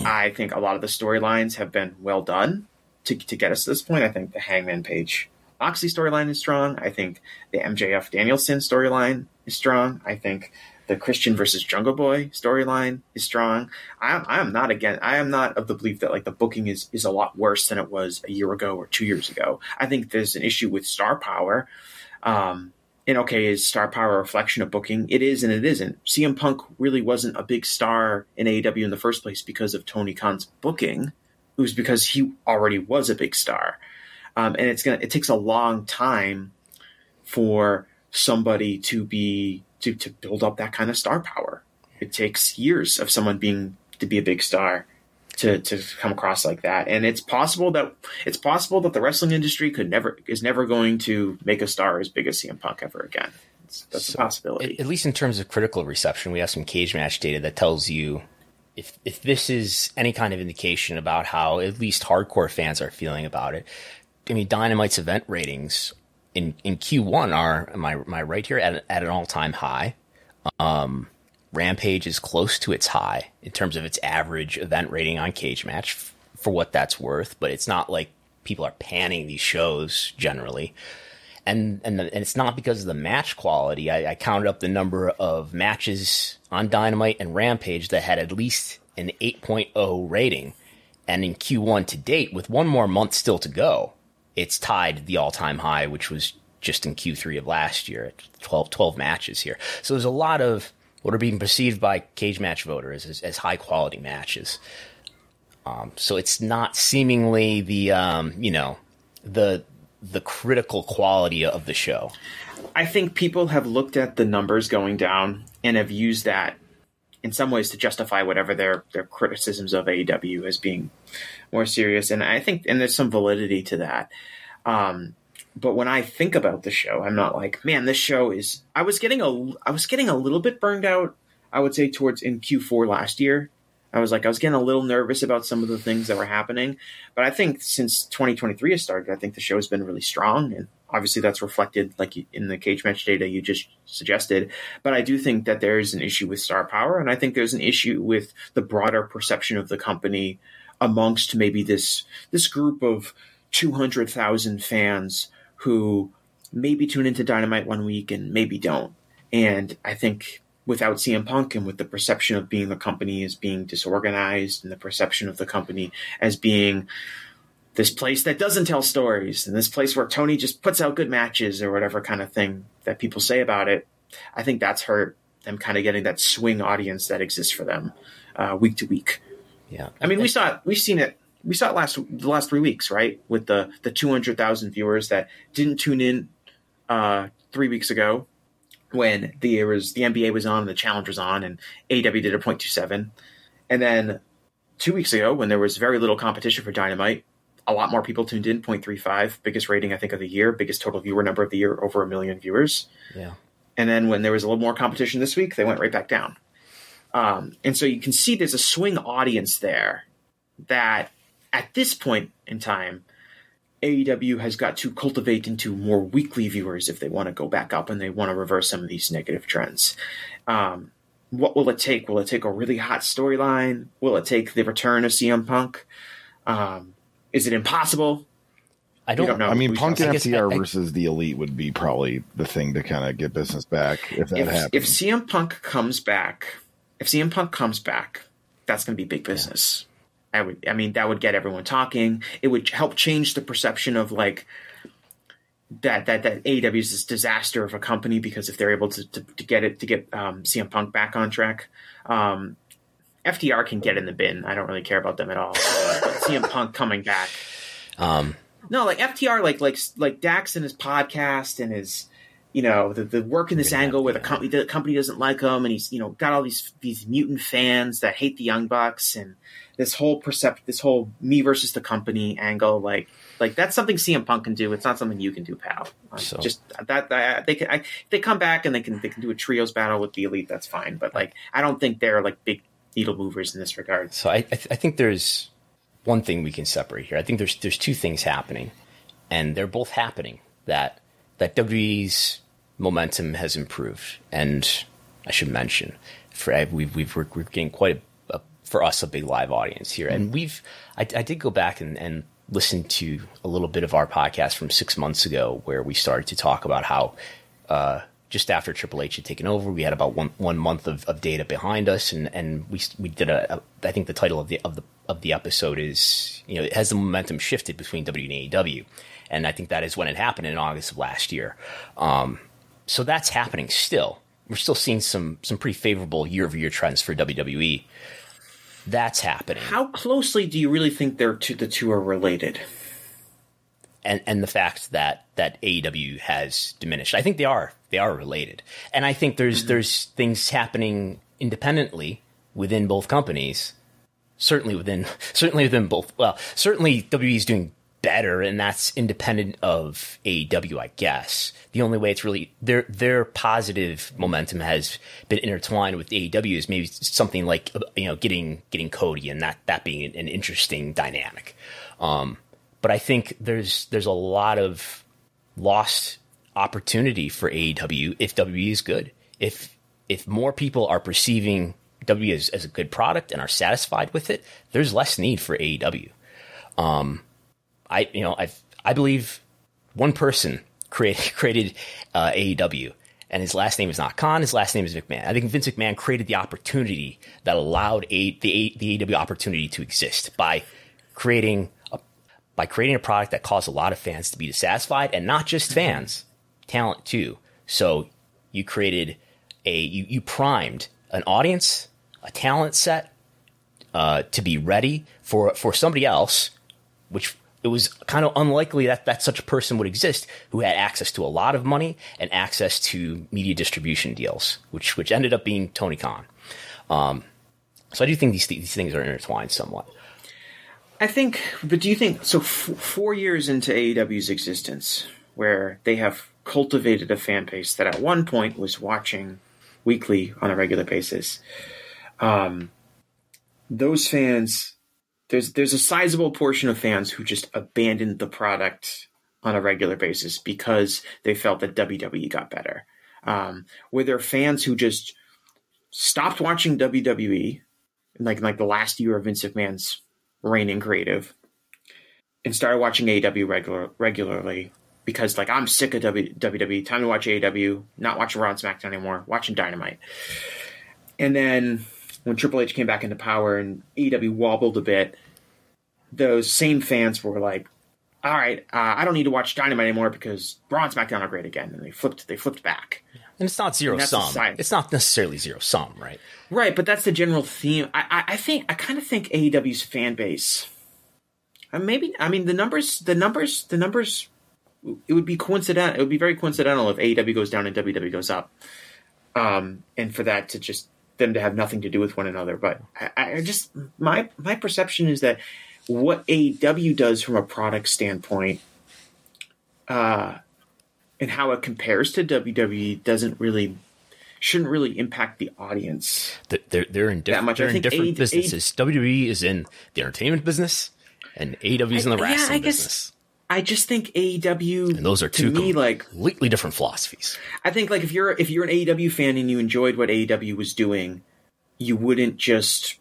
I think a lot of the storylines have been well done to to get us to this point. I think the Hangman Page Moxley storyline is strong. I think the MJF Danielson storyline is strong. I think the Christian versus Jungle Boy storyline is strong. I, I am not again. I am not of the belief that like the booking is is a lot worse than it was a year ago or two years ago. I think there's an issue with star power. Um, and okay, is star power a reflection of booking? It is and it isn't. CM Punk really wasn't a big star in AEW in the first place because of Tony Khan's booking. It was because he already was a big star. Um, and it's gonna it takes a long time for somebody to be to, to build up that kind of star power. It takes years of someone being to be a big star to, to come across like that. And it's possible that it's possible that the wrestling industry could never is never going to make a star as big as CM Punk ever again. It's, that's so, a possibility. At, at least in terms of critical reception, we have some Cagematch data that tells you if if this is any kind of indication about how at least hardcore fans are feeling about it. I mean, Dynamite's event ratings in in Q1 are am I right here at at an all time high. Um, Rampage is close to its high in terms of its average event rating on Cagematch, f- for what that's worth. But it's not like people are panning these shows generally, and and, the, and it's not because of the match quality. I, I counted up the number of matches on Dynamite and Rampage that had at least an 8.0 rating, and in Q1 to date, with one more month still to go, it's tied the all time high, which was just in Q3 of last year at 12, 12 matches here. So there's a lot of what are being perceived by Cagematch voters as, as high quality matches. Um, so it's not seemingly the um, you know the the critical quality of the show. I think people have looked at the numbers going down and have used that in some ways to justify whatever their their criticisms of AEW as being more serious. And I think and there's some validity to that. Um, but when I think about the show, I'm not like, man, this show is. I was getting a I was getting a little bit burned out. I would say towards in Q4 last year. I was like, I was getting a little nervous about some of the things that were happening. But I think since 2023 has started, I think the show has been really strong. And obviously that's reflected like in the Cagematch data you just suggested. But I do think that there is an issue with star power. And I think there's an issue with the broader perception of the company amongst maybe this, this group of 200,000 fans who maybe tune into Dynamite one week and maybe don't. And I think without CM Punk and with the perception of being the company as being disorganized and the perception of the company as being this place that doesn't tell stories and this place where Tony just puts out good matches or whatever kind of thing that people say about it, I think that's hurt them kind of getting that swing audience that exists for them uh, week to week. Yeah. I mean, we saw it, we've seen it. We saw it last the last three weeks, right? With the the two hundred thousand viewers that didn't tune in uh, three weeks ago when the was the NBA was on and the challenge was on and AEW did a 0.27. And then two weeks ago when there was very little competition for Dynamite, a lot more people tuned in, 0.35, biggest rating I think of the year, biggest total viewer number of the year, over a million viewers. Yeah. And then when there was a little more competition this week, they went right back down. Um, and so you can see there's a swing audience there that at this point in time AEW has got to cultivate into more weekly viewers if they want to go back up and they want to reverse some of these negative trends. Um, what will it take? Will it take a really hot storyline? Will it take the return of CM Punk? Um, is it impossible? I don't, don't know. I mean, Punk and see. FTR I- I- versus the Elite would be probably the thing to kind of get business back if that If, happens. if CM Punk comes back, if CM Punk comes back, that's going to be big business. I would, I mean, that would get everyone talking. It would help change the perception of like that that that AEW is this disaster of a company because if they're able to to, to get it to get um, CM Punk back on track, um, FTR can get in the bin. I don't really care about them at all. but CM Punk coming back, um, no, like FTR, like like like Dax and his podcast and his, you know, the the work in this angle where the company the company doesn't like him, and he's you know got all these these mutant fans that hate the Young Bucks, and this whole percept this whole me versus the company angle, like like that's something CM Punk can do. It's not something you can do, pal. Like, So- Just that, that they can I, they come back and they can they can do a trios battle with the elite. That's fine, but like I don't think they're like big needle movers in this regard. So I, I, th- I think there's one thing we can separate here. I think there's there's two things happening, and they're both happening. That that WWE's momentum has improved, and I should mention, for we've we've we're, we're getting quite a, a for us a big live audience here, and we've I, I did go back and, and listen to a little bit of our podcast from six months ago where we started to talk about how uh, just after Triple H had taken over, we had about one one month of, of data behind us, and, and we we did a, a I think the title of the of the of the episode is you know it has the momentum shifted between W and AEW, and I think that is when it happened in August of last year. Um, so that's happening still. We're still seeing some some pretty favorable year over year trends for WWE. That's happening. How closely do you really think they're two, the two are related? and and the fact that that AEW has diminished. I think they are they are related, and I think there's mm-hmm. there's things happening independently within both companies. Certainly within certainly within both. Well, certainly WWE is doing better, and that's independent of AEW, I guess. The only way it's really their their positive momentum has been intertwined with AEW is maybe something like you know getting getting Cody and that that being an interesting dynamic. Um, but I think there's there's a lot of lost opportunity for AEW if WWE is good. If if more people are perceiving WWE as, as a good product and are satisfied with it, there's less need for AEW. Um, I you know I I believe one person created created uh, AEW. And his last name is not Khan. His last name is McMahon. I think Vince McMahon created the opportunity that allowed a, the, the AEW opportunity to exist by creating a, by creating a product that caused a lot of fans to be dissatisfied, and not just fans, talent too. So you created a you, you primed an audience, a talent set uh, to be ready for for somebody else, which it was kind of unlikely that, that such a person would exist who had access to a lot of money and access to media distribution deals, which which ended up being Tony Khan. Um, so I do think these these things are intertwined somewhat. I think, but do you think so? F- four years into AEW's existence, where they have cultivated a fan base that at one point was watching weekly on a regular basis, um, those fans, there's there's a sizable portion of fans who just abandoned the product on a regular basis because they felt that WWE got better. Um, were there fans who just stopped watching WWE, like like the last year of Vince McMahon's reign in creative, and started watching AEW regular regularly because like I'm sick of w, WWE. Time to watch AEW. Not watching Raw and SmackDown anymore. Watching Dynamite. And then when Triple H came back into power and AEW wobbled a bit, those same fans were like, "All right, uh, I don't need to watch Dynamite anymore because Raw and SmackDown are great again." And they flipped. They flipped back. And it's not zero And that's the sum. It's not necessarily zero sum, right? Right, but that's the general theme. I, I, I think I kind of think AEW's fan base. Uh, maybe I mean the numbers. The numbers. The numbers. It would be coincidental. It would be very coincidental if AEW goes down and WWE goes up, um, and for that to just them to have nothing to do with one another. But I, I just my my perception is that what AEW does from a product standpoint, uh, and how it compares to WWE doesn't really shouldn't really impact the audience. They're they're, they're in, diff- That much. They're in different A- businesses. WWE is in the entertainment business, and AEW is in the yeah, wrestling guess- business. I just think AEW And those are two me like completely different philosophies. I think like if you're if you're an AEW fan and you enjoyed what AEW was doing, you wouldn't just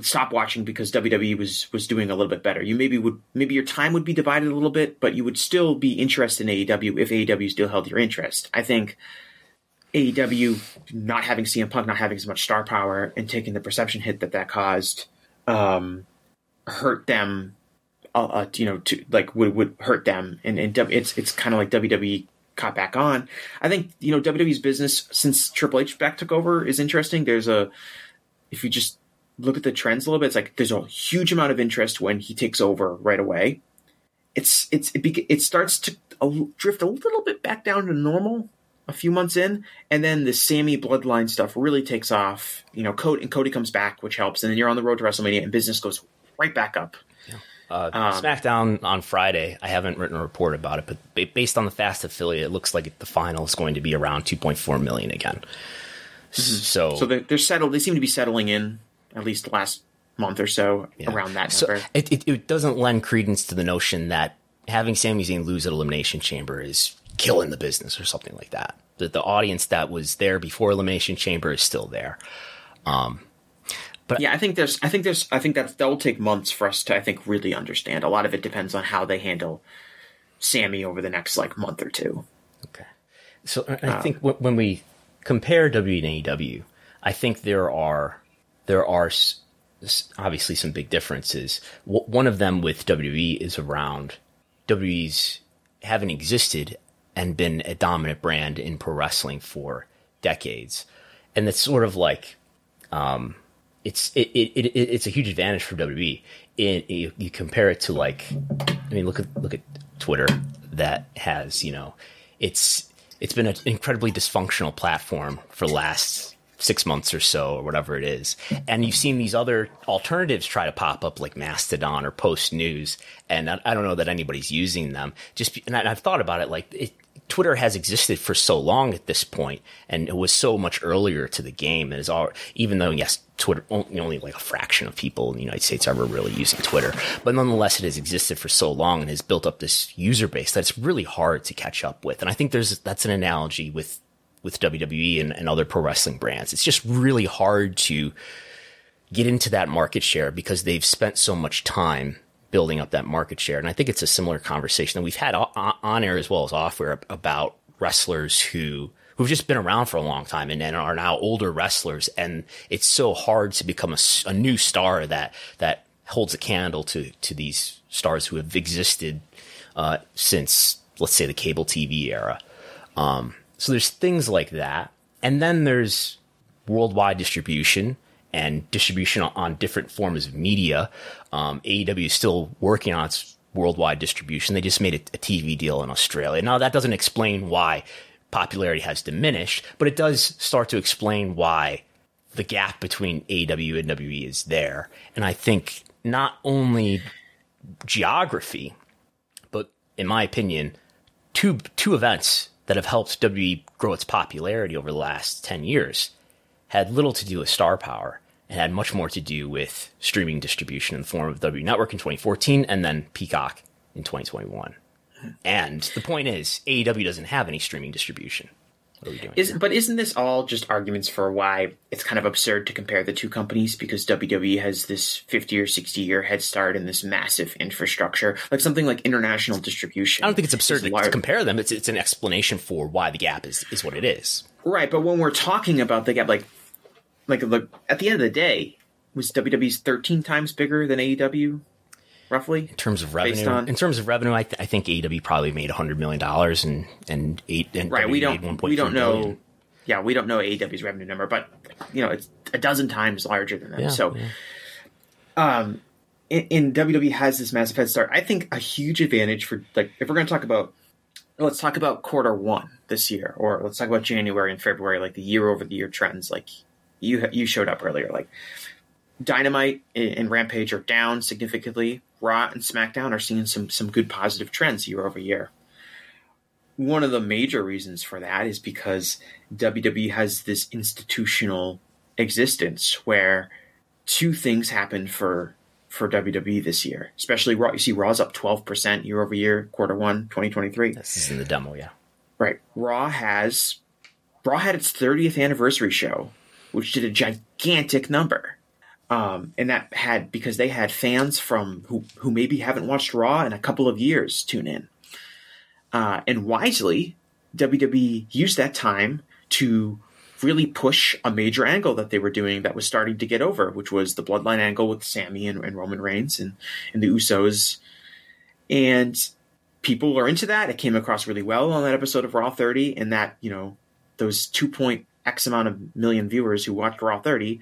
stop watching because WWE was was doing a little bit better. You maybe would maybe your time would be divided a little bit, but you would still be interested in AEW if AEW still held your interest. I think AEW not having CM Punk, not having as much star power, and taking the perception hit that that caused, um, hurt them. Uh, uh, you know, to like would would hurt them, and and it's it's kind of like WWE caught back on. I think you know WWE's business since Triple H back took over is interesting. There's a if you just look at the trends a little bit, it's like there's a huge amount of interest when he takes over right away. It's it's it, be, it starts to drift a little bit back down to normal a few months in, and then the Sami bloodline stuff really takes off. You know, Cody and Cody comes back, which helps, and then you're on the road to WrestleMania, and business goes right back up. Uh, Um, SmackDown on Friday. I haven't written a report about it, but ba- based on the Fast affiliate, it looks like the final is going to be around 2.4 million again. So, Mm-hmm. So they're, they're settled. They seem to be settling in at least the last month or so yeah. around that So number. it, it, it doesn't lend credence to the notion that having Sami Zayn lose at Elimination Chamber is killing the business or something like that. That the audience that was there before Elimination Chamber is still there. Yeah, I think there's, I think there's, I think that that will take months for us to, I think, really understand. A lot of it depends on how they handle Sami over the next like month or two. Okay. So I I think w- when we compare WWE and AEW, I think there are there are obviously some big differences. One of them with WWE is around WWE's having existed and been a dominant brand in pro wrestling for decades, and it's sort of like um, it's it, it, it it's a huge advantage for WWE. It, you, you compare it to like, I mean, look at look at Twitter that has you know, it's it's been an incredibly dysfunctional platform for the last six months or so or whatever it is, and you've seen these other alternatives try to pop up like Mastodon or Post News, and I, I don't know that anybody's using them. Just and I, I've thought about it like it, Twitter has existed for so long at this point, and it was so much earlier to the game. And is all even though yes, Twitter only, like a fraction of people in the United States ever really using Twitter, but nonetheless, it has existed for so long and has built up this user base that it's really hard to catch up with. And I think there's that's an analogy with with WWE and, and other pro wrestling brands. It's just really hard to get into that market share because they've spent so much time building up that market share. And I think it's a similar conversation that we've had on air as well as off air about wrestlers who who've just been around for a long time and, and are now older wrestlers. And it's so hard to become a, a new star that that holds a candle to to these stars who have existed uh, since let's say the cable TV era. Um, so there's things like that, and then there's worldwide distribution and distribution on- on different forms of media. Um, AEW is still working on its worldwide distribution. They just made a, a TV deal in Australia. Now that doesn't explain why popularity has diminished, but it does start to explain why the gap between AEW and WWE is there. And I think not only geography, but in my opinion, two two events that have helped WWE grow its popularity over the last 10 years had little to do with star power and had much more to do with streaming distribution in the form of W Network in 2014 and then Peacock in 2021. And the point is, AEW doesn't have any streaming distribution. What are we doing? Is, but isn't this all just arguments for why it's kind of absurd to compare the two companies because WWE has this 50 or 60 year head start and this massive infrastructure, like something like international distribution. I don't think it's absurd to, to compare them. It's it's an explanation for why the gap is is what it is. Right, but when we're talking about the gap, like, like look, at the end of the day, was WWE's 13 times bigger than AEW, roughly? In terms of revenue, on- in terms of revenue, I, th- I think AEW probably made hundred million dollars and and eight and Right, we don't, we don't know. billion. Yeah, we don't know AEW's revenue number, but you know it's a dozen times larger than them. Yeah, so, yeah. um, in, in WWE has this massive head start. I think a huge advantage for like if we're going to talk about, let's talk about quarter one this year, or let's talk about January and February, like the year over the year trends. Like you you showed up earlier, like Dynamite and Rampage are down significantly. Raw and SmackDown are seeing some some good positive trends year over year. One of the major reasons for that is because WWE has this institutional existence where two things happened for for WWE this year, especially Raw. You see, Raw's up twelve percent year over year, quarter one, twenty twenty three. This is in the demo, yeah. Right. Raw has Raw had its 30th anniversary show, which did a gigantic number. Um, and that had because they had fans from who who maybe haven't watched Raw in a couple of years tune in. Uh, and wisely, WWE used that time to really push a major angle that they were doing that was starting to get over, which was the bloodline angle with Sami and, and Roman Reigns and, and the Usos. And people are into that. It came across really well on that episode of Raw 30, and that, you know, those two point X amount of million viewers who watched Raw 30,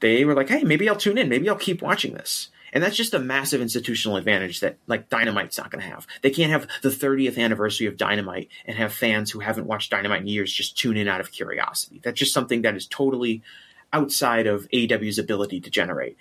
they were like, hey, maybe I'll tune in. Maybe I'll keep watching this. And that's just a massive institutional advantage that like Dynamite's not going to have. They can't have the 30th anniversary of Dynamite and have fans who haven't watched Dynamite in years just tune in out of curiosity. That's just something that is totally outside of AEW's ability to generate.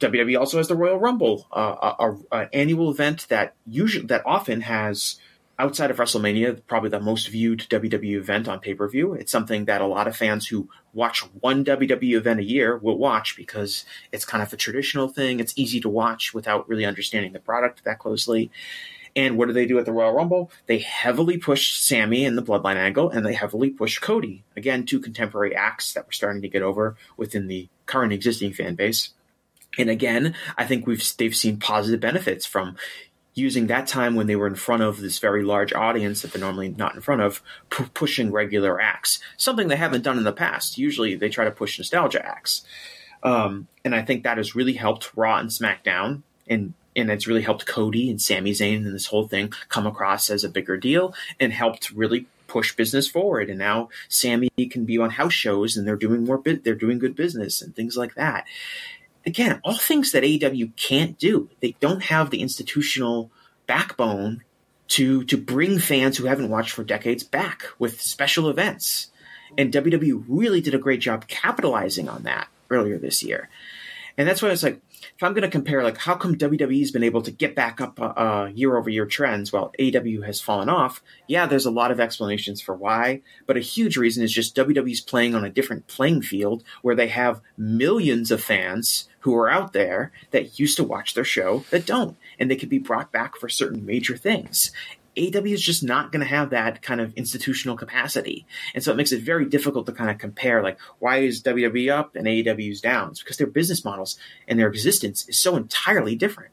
WWE also has the Royal Rumble, uh, an annual event that usually that often has outside of WrestleMania probably the most viewed WWE event on pay per view. It's something that a lot of fans who watch one WWE event a year will watch because it's kind of a traditional thing. It's easy to watch without really understanding the product that closely. And what do they do at the Royal Rumble? They heavily push Sami and the Bloodline angle, and they heavily push Cody. Again, two contemporary acts that we're starting to get over within the current existing fan base. And again, I think we've they've seen positive benefits from using that time when they were in front of this very large audience that they're normally not in front of, pu- pushing regular acts. Something they haven't done in the past. Usually, they try to push nostalgia acts, um, and I think that has really helped Raw and SmackDown, and and it's really helped Cody and Sami Zayn and this whole thing come across as a bigger deal, and helped really push business forward. And now Sami can be on house shows, and they're doing more. Bit, they're doing good business and things like that again, all things that AEW can't do. They don't have the institutional backbone to to bring fans who haven't watched for decades back with special events. And WWE really did a great job capitalizing on that earlier this year. And that's why I was like, if I'm going to compare, like, how come WWE's been able to get back up uh, year over year trends while AW has fallen off? Yeah, there's a lot of explanations for why, but a huge reason is just WWE's playing on a different playing field where they have millions of fans who are out there that used to watch their show that don't, and they can be brought back for certain major things. AW is just not going to have that kind of institutional capacity. And so it makes it very difficult to kind of compare, like, why is WWE up and AEW's down? It's because their business models and their existence is so entirely different.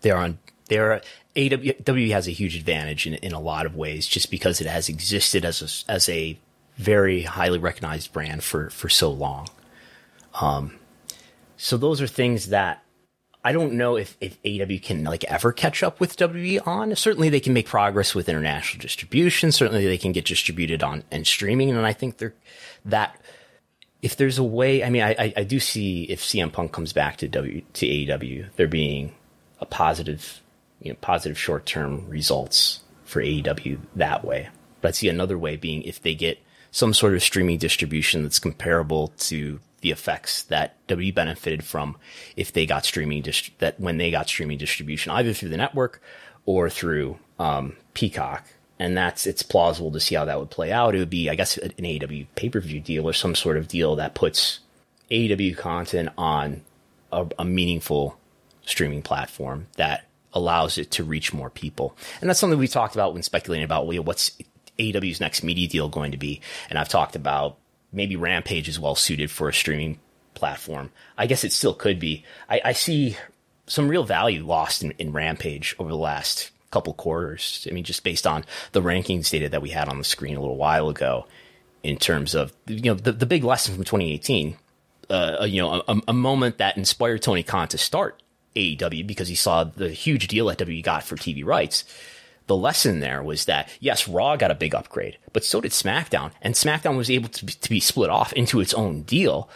They're on. They're AW has a huge advantage in in a lot of ways, just because it has existed as a as a very highly recognized brand for for so long. Um, so those are things that I don't know if, if AW can like ever catch up with WWE on. Certainly they can make progress with international distribution. Certainly they can get distributed on and streaming. And I think they're that if there's a way, I mean, I, I, I do see if CM Punk comes back to W to AEW, there being a positive, you know, positive short term results for AEW that way. But I see another way being if they get some sort of streaming distribution that's comparable to the effects that WWE benefited from if they got streaming dist- that when they got streaming distribution either through the network or through um, Peacock. And that's it's plausible to see how that would play out. It would be, I guess, an AEW pay per view deal or some sort of deal that puts AEW content on a, a meaningful streaming platform that allows it to reach more people. And that's something we talked about when speculating about what's AEW's next media deal going to be? And I've talked about maybe Rampage is well suited for a streaming platform. I guess it still could be. I, I see some real value lost in, in Rampage over the last couple quarters. I mean, just based on the rankings data that we had on the screen a little while ago, in terms of you know the, the big lesson from 2018, uh, you know, a, a moment that inspired Tony Khan to start AEW because he saw the huge deal that WWE got for TV rights. The lesson there was that yes, Raw got a big upgrade, but so did SmackDown, and SmackDown was able to be, to be split off into its own deal,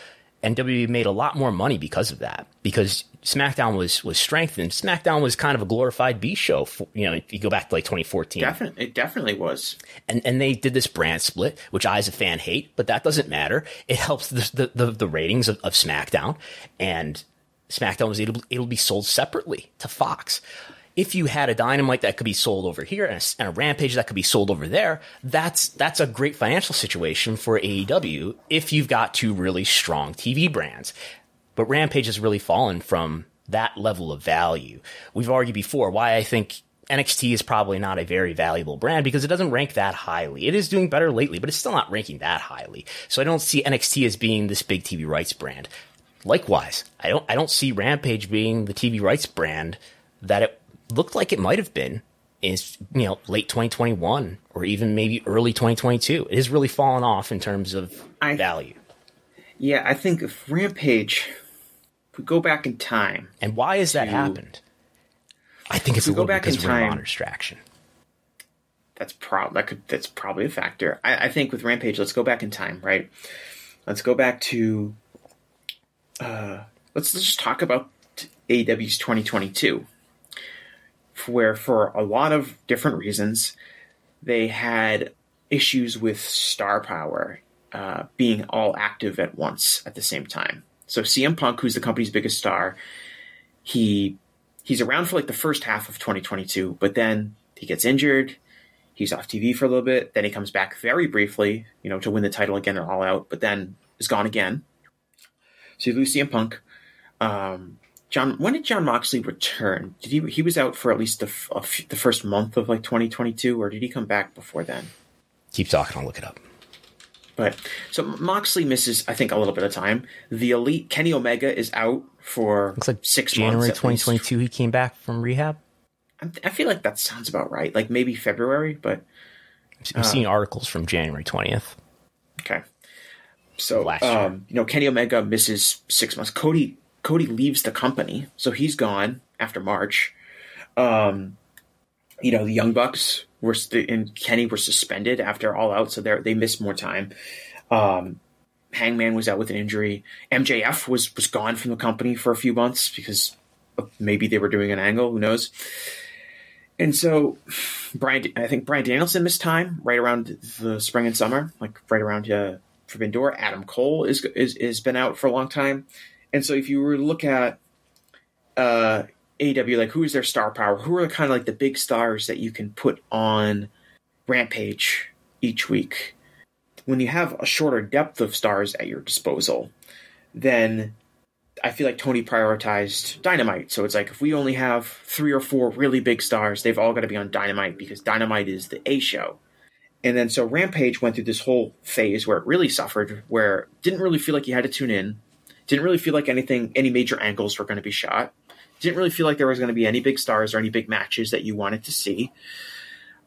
and WWE made a lot more money because of that. Because SmackDown was was strengthened. SmackDown was kind of a glorified B show. For, you know, if you go back to like 2014, Definitely, it definitely was. and and they did this brand split, which I as a fan hate, but that doesn't matter. It helps the the, the, the ratings of, of SmackDown, and SmackDown was able, able to be sold separately to Fox. If you had a Dynamite that could be sold over here and a, and a Rampage that could be sold over there, that's that's a great financial situation for AEW if you've got two really strong TV brands. But Rampage has really fallen from that level of value. We've argued before why I think NXT is probably not a very valuable brand because it doesn't rank that highly. It is doing better lately, but it's still not ranking that highly. So I don't see NXT as being this big TV rights brand. Likewise, I don't I don't see Rampage being the TV rights brand that it looked like it might have been in you know late 2021 or even maybe early 2022. It has really fallen off in terms of I- value. Yeah, I think if Rampage, if we go back in time, And why has that happened? I think it's a we go little back because in of Ring of time- distraction. that's prob that could that's probably a factor. I, I think with Rampage, let's go back in time, right? Let's go back to uh let's, let's just talk about AEW's 2022, where for a lot of different reasons they had issues with star power uh, being all active at once at the same time. So CM Punk, who's the company's biggest star, he he's around for like the first half of 2022, but then he gets injured. He's off TV for a little bit. Then he comes back very briefly, you know, to win the title again and all out, but then is gone again. So you lose CM Punk. Um, Jon, when did Jon Moxley return? Did he he was out for at least the f- a f- the first month of like 2022, or did he come back before then? Keep talking, I'll look it up. But so Moxley misses, I think, a little bit of time. The elite Kenny Omega is out for Looks like six January months. at least. 2022 he came back from rehab. I- I feel like that sounds about right. Like maybe February, but I've seeing articles from January 20th. okay. So Last year. um, you know, Kenny Omega misses six months. Cody Cody leaves the company, so he's gone after March. Um, you know, the Young Bucks were st- and Kenny were suspended after All Out, so they they missed more time. Um, Hangman was out with an injury. MJF was was gone from the company for a few months because maybe they were doing an angle. Who knows? And so, Brian, I think Bryan Danielson missed time right around the spring and summer, like right around uh, Forbidden Door. Adam Cole is is is been out for a long time, and so if you were to look at uh, AEW, like who is their star power? Who are kind of like the big stars that you can put on Rampage each week? When you have a shorter depth of stars at your disposal, then I feel like Tony prioritized Dynamite. So it's like if we only have three or four really big stars, they've all got to be on Dynamite because Dynamite is the A show. And then so Rampage went through this whole phase where it really suffered, where it didn't really feel like you had to tune in, didn't really feel like anything, any major angles were going to be shot, didn't really feel like there was going to be any big stars or any big matches that you wanted to see.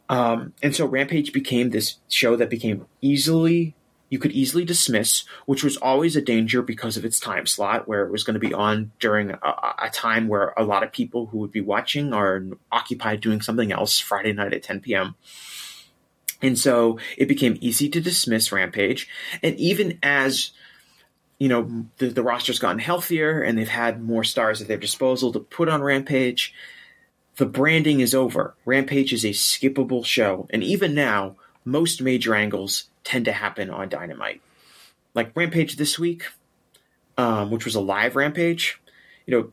Um, and so Rampage became this show that became easily you could easily dismiss, which was always a danger because of its time slot, where it was going to be on during a, a time where a lot of people who would be watching are occupied doing something else Friday night at 10 p.m. And so it became easy to dismiss Rampage. And even as you know the, the roster's gotten healthier and they've had more stars at their disposal to put on Rampage, the branding is over. Rampage is a skippable show, and even now, most major angles tend to happen on Dynamite. Like Rampage this week, um, which was a live Rampage. You know,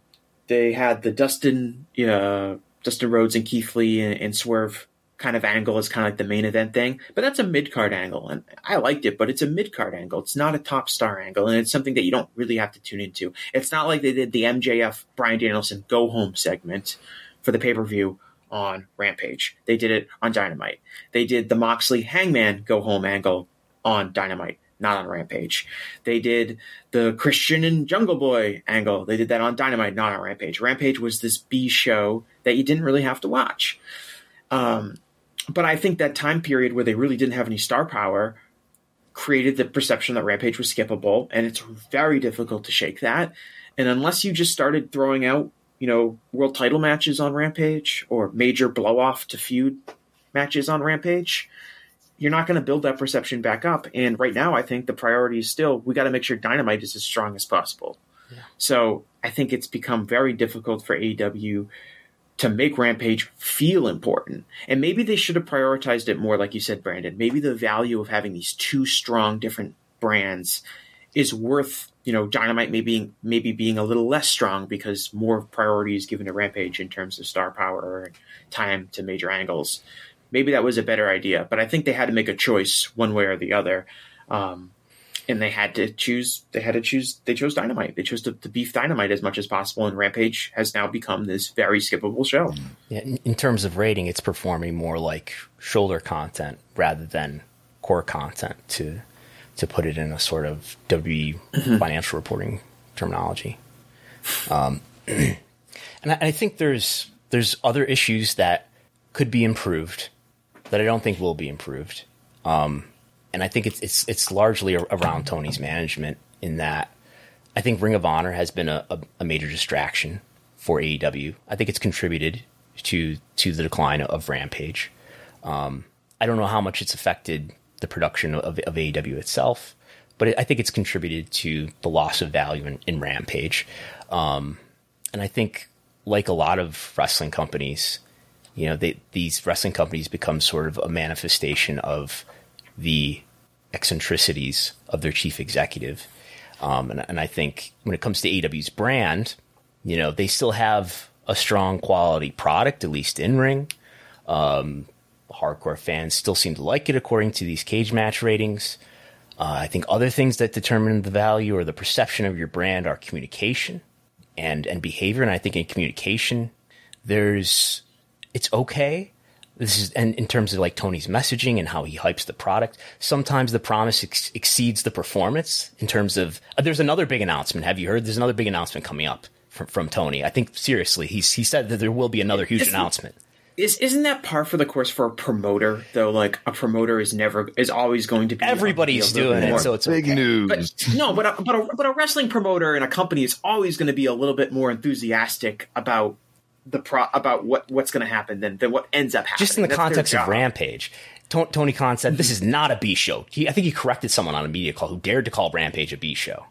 they had the Dustin, uh, Dustin Rhodes and Keith Lee and, and Swerve kind of angle is kind of like the main event thing, but that's a mid card angle, and I liked it. But it's a mid card angle. It's not a top star angle, and it's something that you don't really have to tune into. It's not like they did the MJF Bryan Danielson go home segment for the pay per view on Rampage. They did it on Dynamite. They did the Moxley Hangman go home angle on Dynamite, not on Rampage. They did the Christian and Jungle Boy angle. They did that on Dynamite, not on Rampage. Rampage was this B show that you didn't really have to watch. Um, but I think that time period where they really didn't have any star power created the perception that Rampage was skippable, and it's very difficult to shake that. And unless you just started throwing out, you know, world title matches on Rampage or major blow off to feud matches on Rampage, you're not going to build that perception back up. And right now, I think the priority is still we got to make sure Dynamite is as strong as possible. Yeah. So I think it's become very difficult for AEW to make Rampage feel important. And maybe they should have prioritized it more, like you said, Brandon. Maybe the value of having these two strong different brands is worth, you know, Dynamite maybe maybe being a little less strong because more priority is given to Rampage in terms of star power and time to major angles. Maybe that was a better idea, but I think they had to make a choice one way or the other. Um, and they had to choose they had to choose they chose dynamite they chose to, to, beef dynamite as much as possible and rampage has now become this very skippable show yeah, in, terms of rating it's performing more like shoulder content rather than core content to to put it in a sort of w mm-hmm. financial reporting terminology um, and I, I think there's there's other issues that could be improved that I don't think will be improved. Um, and I think it's it's it's largely around Tony's management in that I think Ring of Honor has been a, a, a major distraction for AEW. I think it's contributed to to the decline of Rampage. Um, I don't know how much it's affected the production of, of AEW itself, but it, I think it's contributed to the loss of value in, in Rampage. Um, and I think, like a lot of wrestling companies, you know, they, these wrestling companies become sort of a manifestation of the eccentricities of their chief executive. Um, and, and I think when it comes to AW's brand, you know, they still have a strong quality product, at least in ring. Um, hardcore fans still seem to like it according to these Cagematch ratings. Uh, I think other things that determine the value or the perception of your brand are communication and and behavior. And I think in communication, there's it's okay this is and in terms of like Tony's messaging and how he hypes the product. Sometimes the promise ex- exceeds the performance in terms of. Uh, there's another big announcement. Have you heard? There's another big announcement coming up from, from Tony. I think seriously, he's he said that there will be another huge announcement. Is isn't that par for the course for a promoter though? Like a promoter is never is always going to be everybody's doing it, so it's big okay. news. But, no, but a, but a, but a wrestling promoter and a company is always going to be a little bit more enthusiastic about the pro about what what's going to happen than than what ends up happening. Just in the That's context of Rampage. Tony Khan said this is not a B show. He, I think he corrected someone on a media call who dared to call Rampage a B show.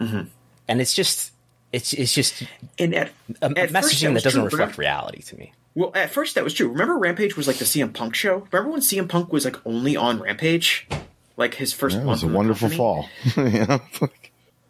Mm-hmm. And it's just, it's it's just and at, a, at messaging that, that doesn't true. reflect reality to me. Well, at first that was true. Remember, Rampage was like the CM Punk show. Remember when CM Punk was like only on Rampage, like his first. Yeah, it was a wonderful fall. yeah.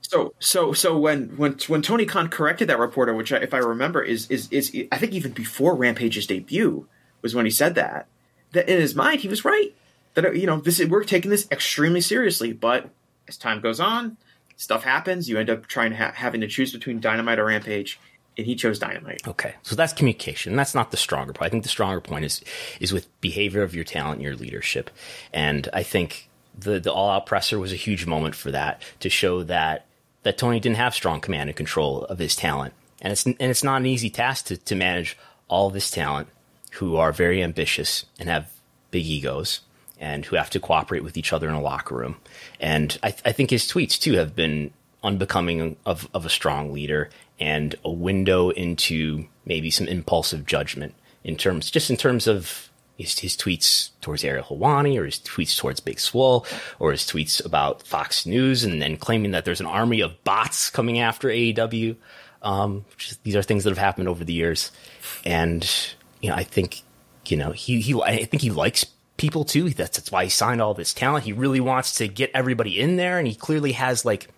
So so so when when when Tony Khan corrected that reporter, which I, if I remember is is is I think even before Rampage's debut was when he said that. That in his mind he was right. That you know this we're taking this extremely seriously, but as time goes on, stuff happens. You end up trying to ha- having to choose between Dynamite or Rampage, and he chose Dynamite. Okay, so that's communication. That's not the stronger point. I think the stronger point is is with behavior of your talent, and your leadership, and I think the the all out presser was a huge moment for that to show that that Tony didn't have strong command and control of his talent. And it's, and it's not an easy task to, to manage all this talent who are very ambitious and have big egos and who have to cooperate with each other in a locker room. And I, I think his tweets too have been unbecoming of, of a strong leader and a window into maybe some impulsive judgment in terms, just in terms of his, his tweets towards Ariel Helwani or his tweets towards Big Swole or his tweets about Fox News and then claiming that there's an army of bots coming after AEW. Um, these are things that have happened over the years. And, you know, I think, you know, he, he, I think he likes people too. That's, that's why he signed all this talent. He really wants to get everybody in there. And he clearly has like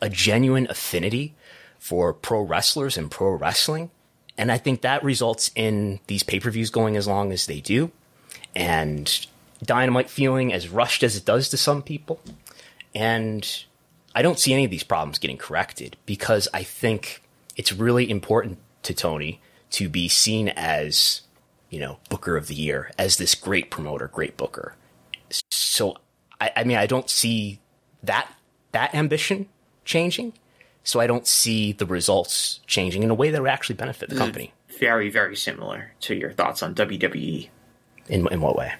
a genuine affinity for pro wrestlers and pro wrestling. And I think that results in these pay per views going as long as they do and Dynamite feeling as rushed as it does to some people. And I don't see any of these problems getting corrected because I think it's really important to Tony to be seen as you know, Booker of the Year as this great promoter, great Booker. So, I, I mean, I don't see that that ambition changing. So I don't see the results changing in a way that would actually benefit the company. Very, very similar to your thoughts on WWE In in what way?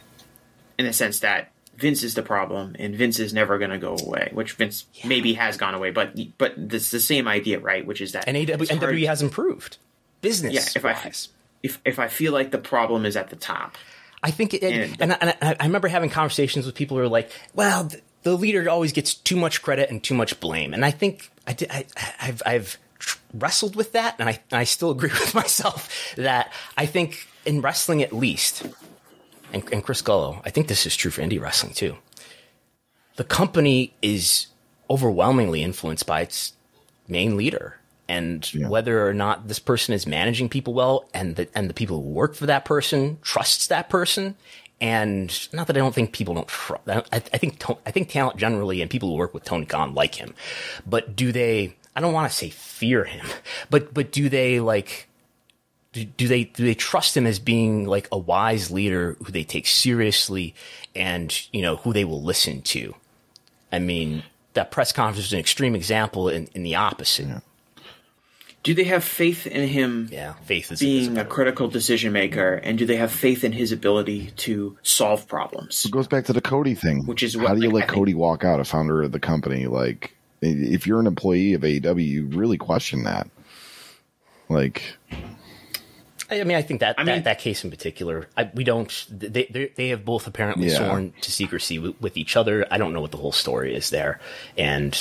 in the sense that Vince is the problem and Vince is never going to go away, which Vince maybe has gone away, but but it's the same idea, right? Which is that And AW, NWE has improved business. yeah. If I wise. if if I feel like the problem is at the top, I think, it, and, And- and, I, I remember having conversations with people who are like, "Well, th- the leader always gets too much credit and too much blame," and I think I did, I, I've I've wrestled with that, and I and I still agree with myself that I think in wrestling at least, and, and Chris Gullo, I think this is true for indie wrestling too. The company is overwhelmingly influenced by its main leader. And whether or not this person is managing people well and the, and the people who work for that person trusts that person. And not that I don't think people don't trust, I, I think, I think talent generally and people who work with Tony Khan like him, but do they, I don't want to say fear him, but, but do they like, do, do they do they trust him as being like a wise leader who they take seriously and you know who they will listen to i mean that press conference is an extreme example in, in the opposite yeah, do they have faith in him Yeah, faith is is being a critical decision maker, and do they have faith in his ability to solve problems? It goes back to the Cody thing. Which is how do you like, let I think- Cody walk out, a founder of the company? Like, if you're an employee of AEW, you really question that. Like, I I mean, I think that I that, mean- that case in particular, I, we don't. They they they have both apparently Yeah. sworn to secrecy with, with each other. I don't know what the whole story is there, and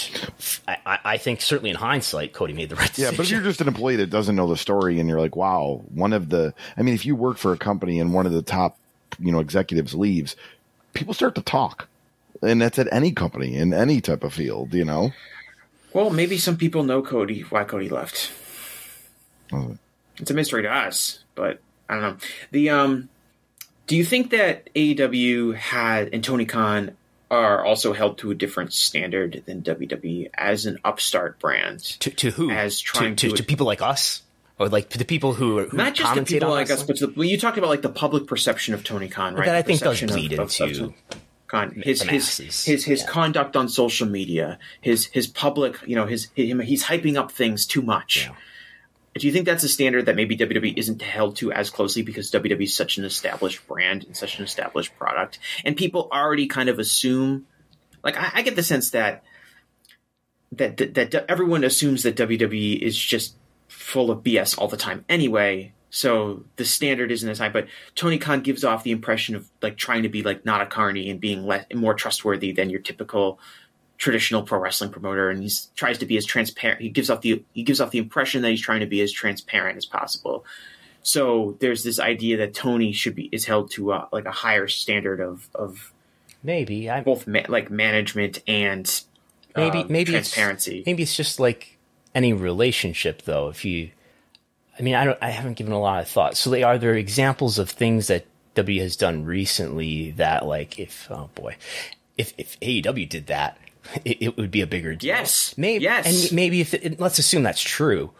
I, I- I think certainly in hindsight, Cody made the right decision. yeah, decision. but if you're just an employee that doesn't know the story and you're like, wow, one of the, I mean, if you work for a company and one of the top, you know, executives leaves, people start to talk. And that's at any company in any type of field, you know? Well, maybe some people know Cody why Cody left. Oh. It's a mystery to us, but I don't know. The um, do you think that AEW had and Tony Khan are also held to a different standard than WWE as an upstart brand? to, to who? as trying to, to- to people like us, or like the people who, are- who Not just the people like us, but to the, well, you talked about like the public perception of Tony Khan, right? that I think does bleed into Khan. His the his his his Yeah. conduct on social media, his his public, you know, his him, he's hyping up things too much. Yeah. Do you think that's a standard that maybe WWE isn't held to as closely because WWE is such an established brand and such an established product, and people already kind of assume? Like, I, I get the sense that that, that that everyone assumes that WWE is just full of BS all the time anyway. So the standard isn't as high, but Tony Khan gives off the impression of like trying to be like not a carny and being less more trustworthy than your typical traditional pro wrestling promoter, and he tries to be as transparent. He gives off the he gives off the impression that he's trying to be as transparent as possible. So there's this idea that Tony should be is held to a, like a higher standard of of maybe I both ma- like management and maybe um, maybe transparency. It's, maybe it's just like any relationship, though. If you, I mean, I don't. I haven't given a lot of thought. So, are there examples of things that W has done recently that, like, if oh boy, if if AEW did that, it, it would be a bigger deal. Yes. maybe. Yes. and maybe if it, let's assume that's true.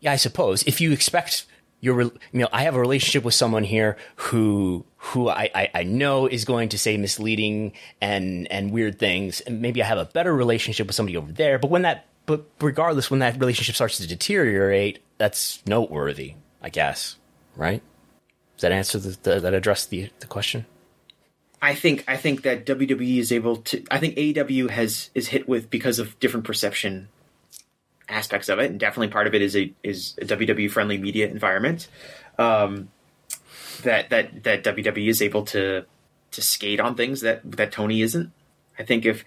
Yeah, I suppose if you expect your, you know, I have a relationship with someone here who who I, I, I know is going to say misleading and and weird things, and maybe I have a better relationship with somebody over there. But when that, but regardless, when that relationship starts to deteriorate, that's noteworthy, I guess. Right? Does that answer the, the that address the the question? I think I think that WWE is able to. I think AEW has is hit with because of different perception aspects of it, and definitely part of it is a is a WWE friendly media environment. Um, that that that WWE is able to to skate on things that that Tony isn't. I think if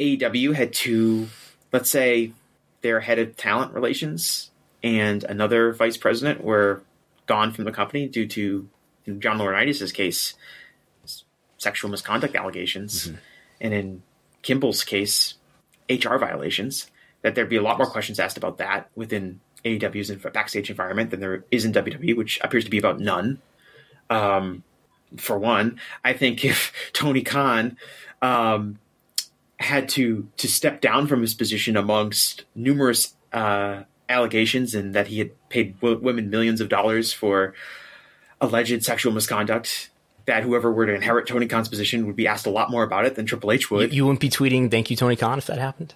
AEW had to, let's say, their head of talent relations and another vice president were gone from the company due to John Laurinaitis' case sexual misconduct allegations, and in Kimball's case, HR violations, that there'd be a lot more questions asked about that within AEW's backstage environment than there is in WWE, which appears to be about none. Um, for one, I think if Tony Khan um, had to to step down from his position amongst numerous uh, allegations and that he had paid w- women millions of dollars for alleged sexual misconduct, that whoever were to inherit Tony Khan's position would be asked a lot more about it than Triple H You, would. you wouldn't be tweeting "Thank you, Tony Khan" if that happened.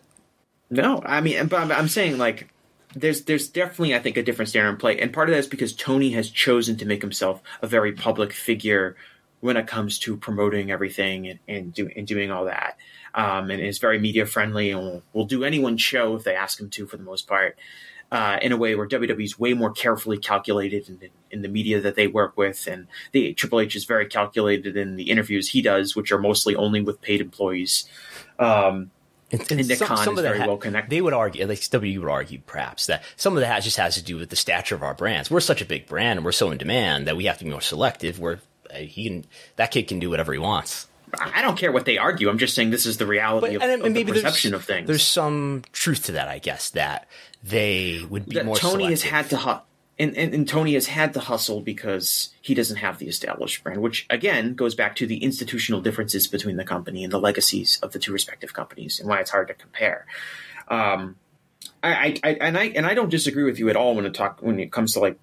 No, I mean, but I'm, I'm saying like there's there's definitely I think a different standard in play, and part of that is because Tony has chosen to make himself a very public figure when it comes to promoting everything and and, do, and doing all that, um, and is very media friendly and will, will do anyone's show if they ask him to for the most part. Uh, in a way where WWE is way more carefully calculated in, in the media that they work with, and the Triple H is very calculated in the interviews he does, which are mostly only with paid employees. Um, And, And Nick Khan is of that very ha- well connected. They would argue, at least WWE would argue, perhaps that some of that just has to do with the stature of our brands. We're such a big brand and we're so in demand that we have to be more selective. Where uh, he can, that kid can do whatever he wants. I don't care what they argue. I'm just saying this is the reality of, and, of maybe the perception of things. There's some truth to that, I guess, that they would be that more. Tony has had to hu- and, and, and Tony has had to hustle because he doesn't have the established brand, which again goes back to the institutional differences between the company and the legacies of the two respective companies, and why it's hard to compare. Um, I, I, I and I and I don't disagree with you at all when it talk when it comes to like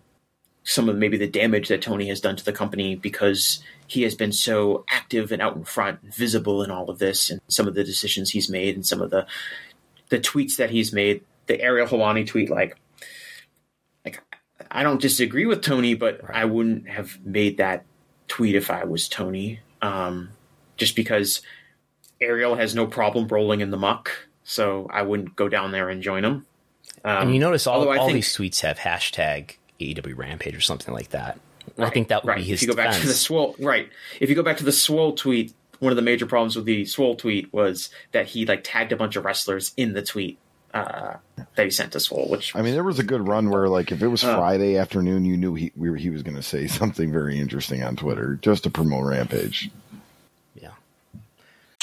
some of maybe the damage that Tony has done to the company because he has been so active and out in front, and visible in all of this, and some of the decisions he's made, and some of the the tweets that he's made. The Ariel Helwani tweet, like, like I don't disagree with Tony, but I wouldn't have made that tweet if I was Tony, um, just because Ariel has no problem rolling in the muck, so I wouldn't go down there and join him. Um, And you notice all, all think- these tweets have hashtag AEW Rampage or something like that. I think that would right. be his If you go back to the defense. swole, right? If you go back to the swole tweet, one of the major problems with the swole tweet was that he like tagged a bunch of wrestlers in the tweet uh, that he sent to swole, which I mean, there was a good run where, like, if it was Uh. Friday afternoon, you knew he we were, he was going to say something very interesting on Twitter just to promote Rampage.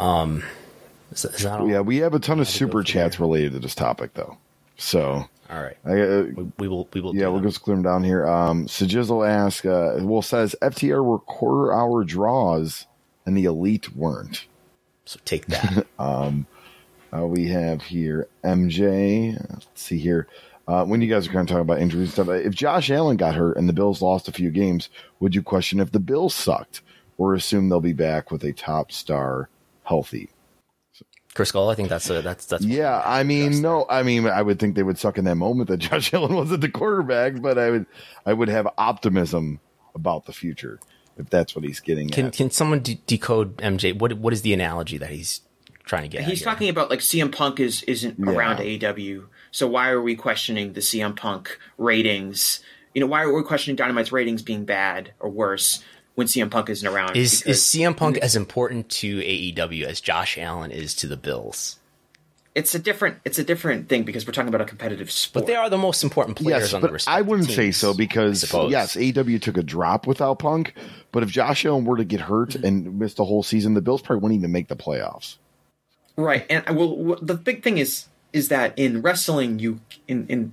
Um, is, is? Yeah, we have a ton of super chats here. related to this topic, though. So, All right. I, uh, We, we will. We will. yeah, we'll just clear them down here. Um, Sajizzle asks, uh, well, says FTR were quarter hour draws and the elite weren't. So take that. Uh, we have here MJ. Let's see here. Uh, when you guys are going to talk about injuries and stuff, uh, if Josh Allen got hurt and the Bills lost a few games, would you question if the Bills sucked or assume they'll be back with a top star healthy? Chris Gullo. I think that's a that's that's Yeah, I mean, no, I mean, I would think they would suck in that moment that Josh Allen wasn't the quarterback, but I would, I would have optimism about the future if that's what he's getting Can at. can someone de- decode MJ? What what is the analogy that he's trying to get? He's at here? talking about like CM Punk is isn't Yeah. around AEW, so why are we questioning the CM Punk ratings? You know, why are we questioning Dynamite's ratings being bad or worse when CM Punk isn't around? Is is CM Punk as important to AEW as Josh Allen is to the Bills? it's a different it's a different thing because we're talking about a competitive sport. But they are the most important players Yes, on the but respective I wouldn't say so because yes, AEW took a drop without Punk, but if Josh Allen were to get hurt Mm-hmm. and miss the whole season, the Bills probably wouldn't even make the playoffs. Right, and I will. The big thing is is that in wrestling, you in in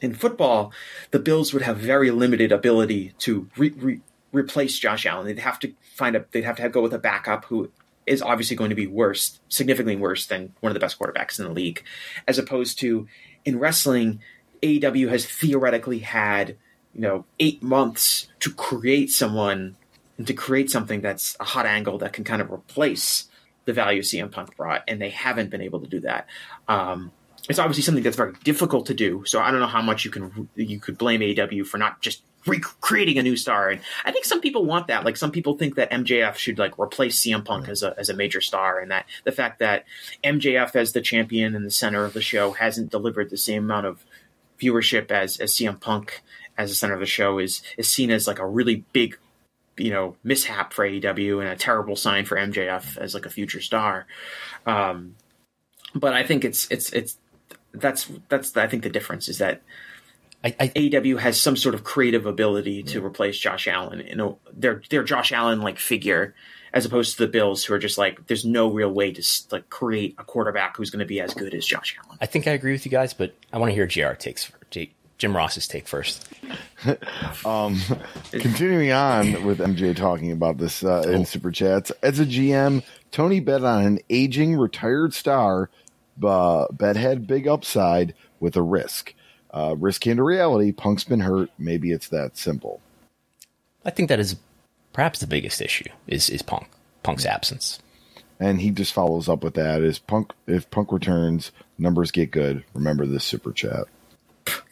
in football, the Bills would have very limited ability to re, re, replace Josh Allen. They'd have to find a. They'd have to have, go with a backup who is obviously going to be worse, significantly worse than one of the best quarterbacks in the league, as opposed to in wrestling, AEW has theoretically had you know eight months to create someone and to create something that's a hot angle that can kind of replace the value CM Punk brought, and they haven't been able to do that. Um, it's obviously something that's very difficult to do. So I don't know how much you can you could blame AEW for not just recreating a new star. And I think some people want that. Like some people think that MJF should like replace CM Punk as a as a major star, and that the fact that MJF as the champion in the center of the show hasn't delivered the same amount of viewership as as CM Punk as the center of the show is is seen as like a really big you know mishap for AEW and a terrible sign for MJF as like a future star. Um, but I think it's it's it's that's that's I think the difference is that I, I, AEW has some sort of creative ability to replace Josh Allen. You know, they're they're Josh Allen like figure as opposed to the Bills who are just like there's no real way to like create a quarterback who's going to be as good as Josh Allen. I think I agree with you guys, but I want to hear JR takes J, Jim Ross's take first. Continuing on with MJ talking about this uh, in super chats. As a GM, Tony bet on an aging retired star, uh, bet had big upside with a risk. Uh, risk into reality. Punk's been hurt. Maybe it's that simple. I think that is perhaps the biggest issue is is Punk Punk's absence. And he just follows up with that: is Punk if Punk returns, numbers get good. Remember this super chat.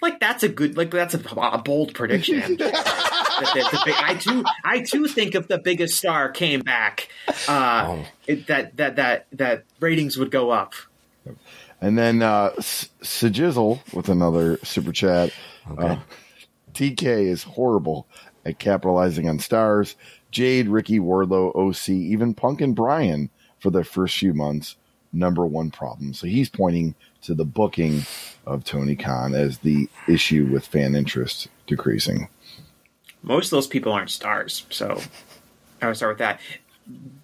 Like that's a good like that's a, a bold prediction. MJ. The- the big- I too I too think if the biggest star came back, uh, it, that that that that ratings would go up. And then uh, S- Sajizzle with another super chat. Uh, TK is horrible at capitalizing on stars. Jade, Ricky, Wardlow, OC, even Punk and Bryan for their first few months, number one problem. So he's pointing to the booking of Tony Khan as the issue with fan interest decreasing. most of those people aren't stars. So I would start with that.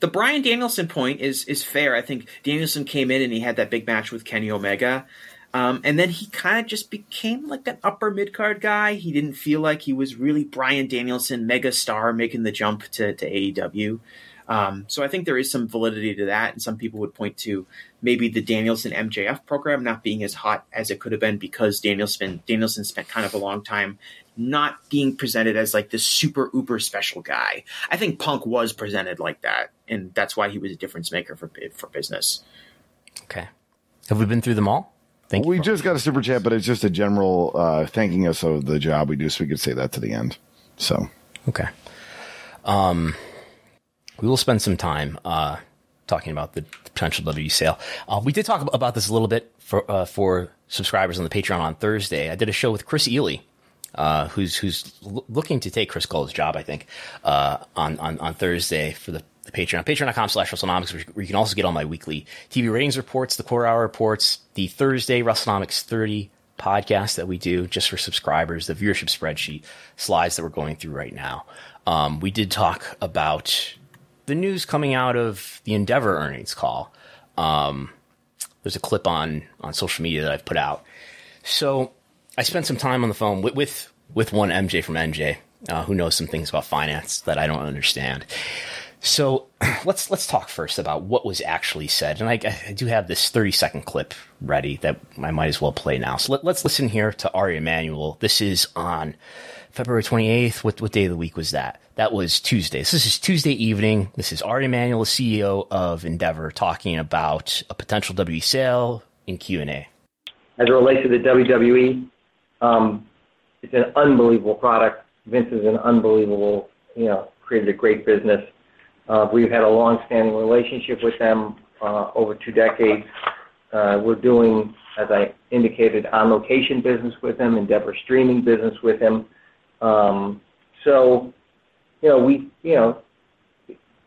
The Bryan Danielson point is is fair. I think Danielson came in and he had that big match with Kenny Omega. Um, and then he kind of just became like an upper mid card guy. He didn't feel like he was really Bryan Danielson, mega star, making the jump to, to AEW. Um, so I think there is some validity to that, and some people would point to maybe the Danielson MJF program not being as hot as it could have been because Danielson Danielson spent kind of a long time not being presented as like this super uber special guy. I think Punk was presented like that, and that's why he was a difference maker for for business. Okay, have we been through them all? Thank you. we just got a super chat, but it's just a general uh, thanking us of the job we do, so we could say that to the end. So Okay. Um, we will spend some time uh, talking about the potential W sale. Uh, we did talk about this a little bit for uh, for subscribers on the Patreon on Thursday. I did a show with Chris Ely, uh, who's who's l- looking to take Chris Gullo's job, I think, uh, on, on on Thursday for the, the Patreon. Patreon.com slash WrestleNomics, where you can also get all my weekly TV ratings reports, the Quarter Hour reports, the Thursday WrestleNomics 30 podcast that we do just for subscribers, the viewership spreadsheet slides that we're going through right now. Um, we did talk about the news coming out of the Endeavor earnings call. Um, there's a clip on on social media that I've put out. So I spent some time on the phone with with, with one MJ from NJ, uh, who knows some things about finance that I don't understand. So let's let's talk first about what was actually said, and I, I do have this 30 second clip ready that I might as well play now. So let, us listen here to Ari Emanuel. This is on February 28th. What, what day of the week was that? That was Tuesday. So this is Tuesday evening. This is Ari Emanuel, the CEO of Endeavor, talking about a potential W sale in Q&A. As it relates to the WWE, it's an unbelievable product. Vince is an unbelievable, you know, created a great business. Uh, we've had a long-standing relationship with them uh, over two decades. Uh, we're doing, as I indicated, on-location business with them, Endeavor streaming business with them. Um, so, you know, we, you know,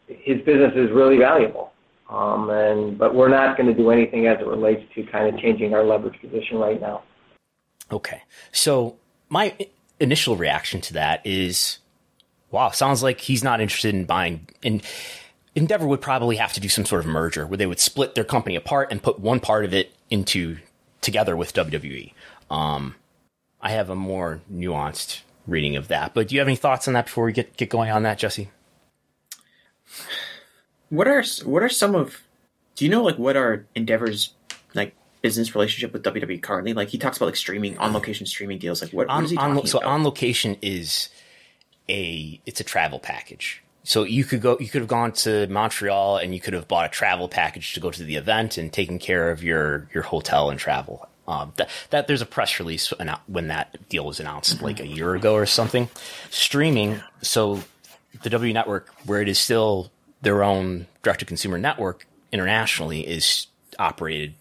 his business is really valuable. Um, and but we're not going to do anything as it relates to kind of changing our leverage position right now. Okay, so my initial reaction to that is, wow, sounds like he's not interested in buying. And Endeavor would probably have to do some sort of merger where they would split their company apart and put one part of it into together with WWE. Um, I have a more nuanced reading of that, but do you have any thoughts on that before we get get going on that, Jesse? What are what are some of? Do you know like what are Endeavor's business relationship with WWE currently? Like he talks about like streaming on location streaming deals. Like what, on, what is he talking on, so about? on location is a it's a travel package. So you could go you could have gone to Montreal and you could have bought a travel package to go to the event and taken care of your your hotel and travel. Um, that, that there's a press release when that deal was announced like a year ago or something. Streaming, so the W Network, where it is still their own direct to consumer network internationally, is operated.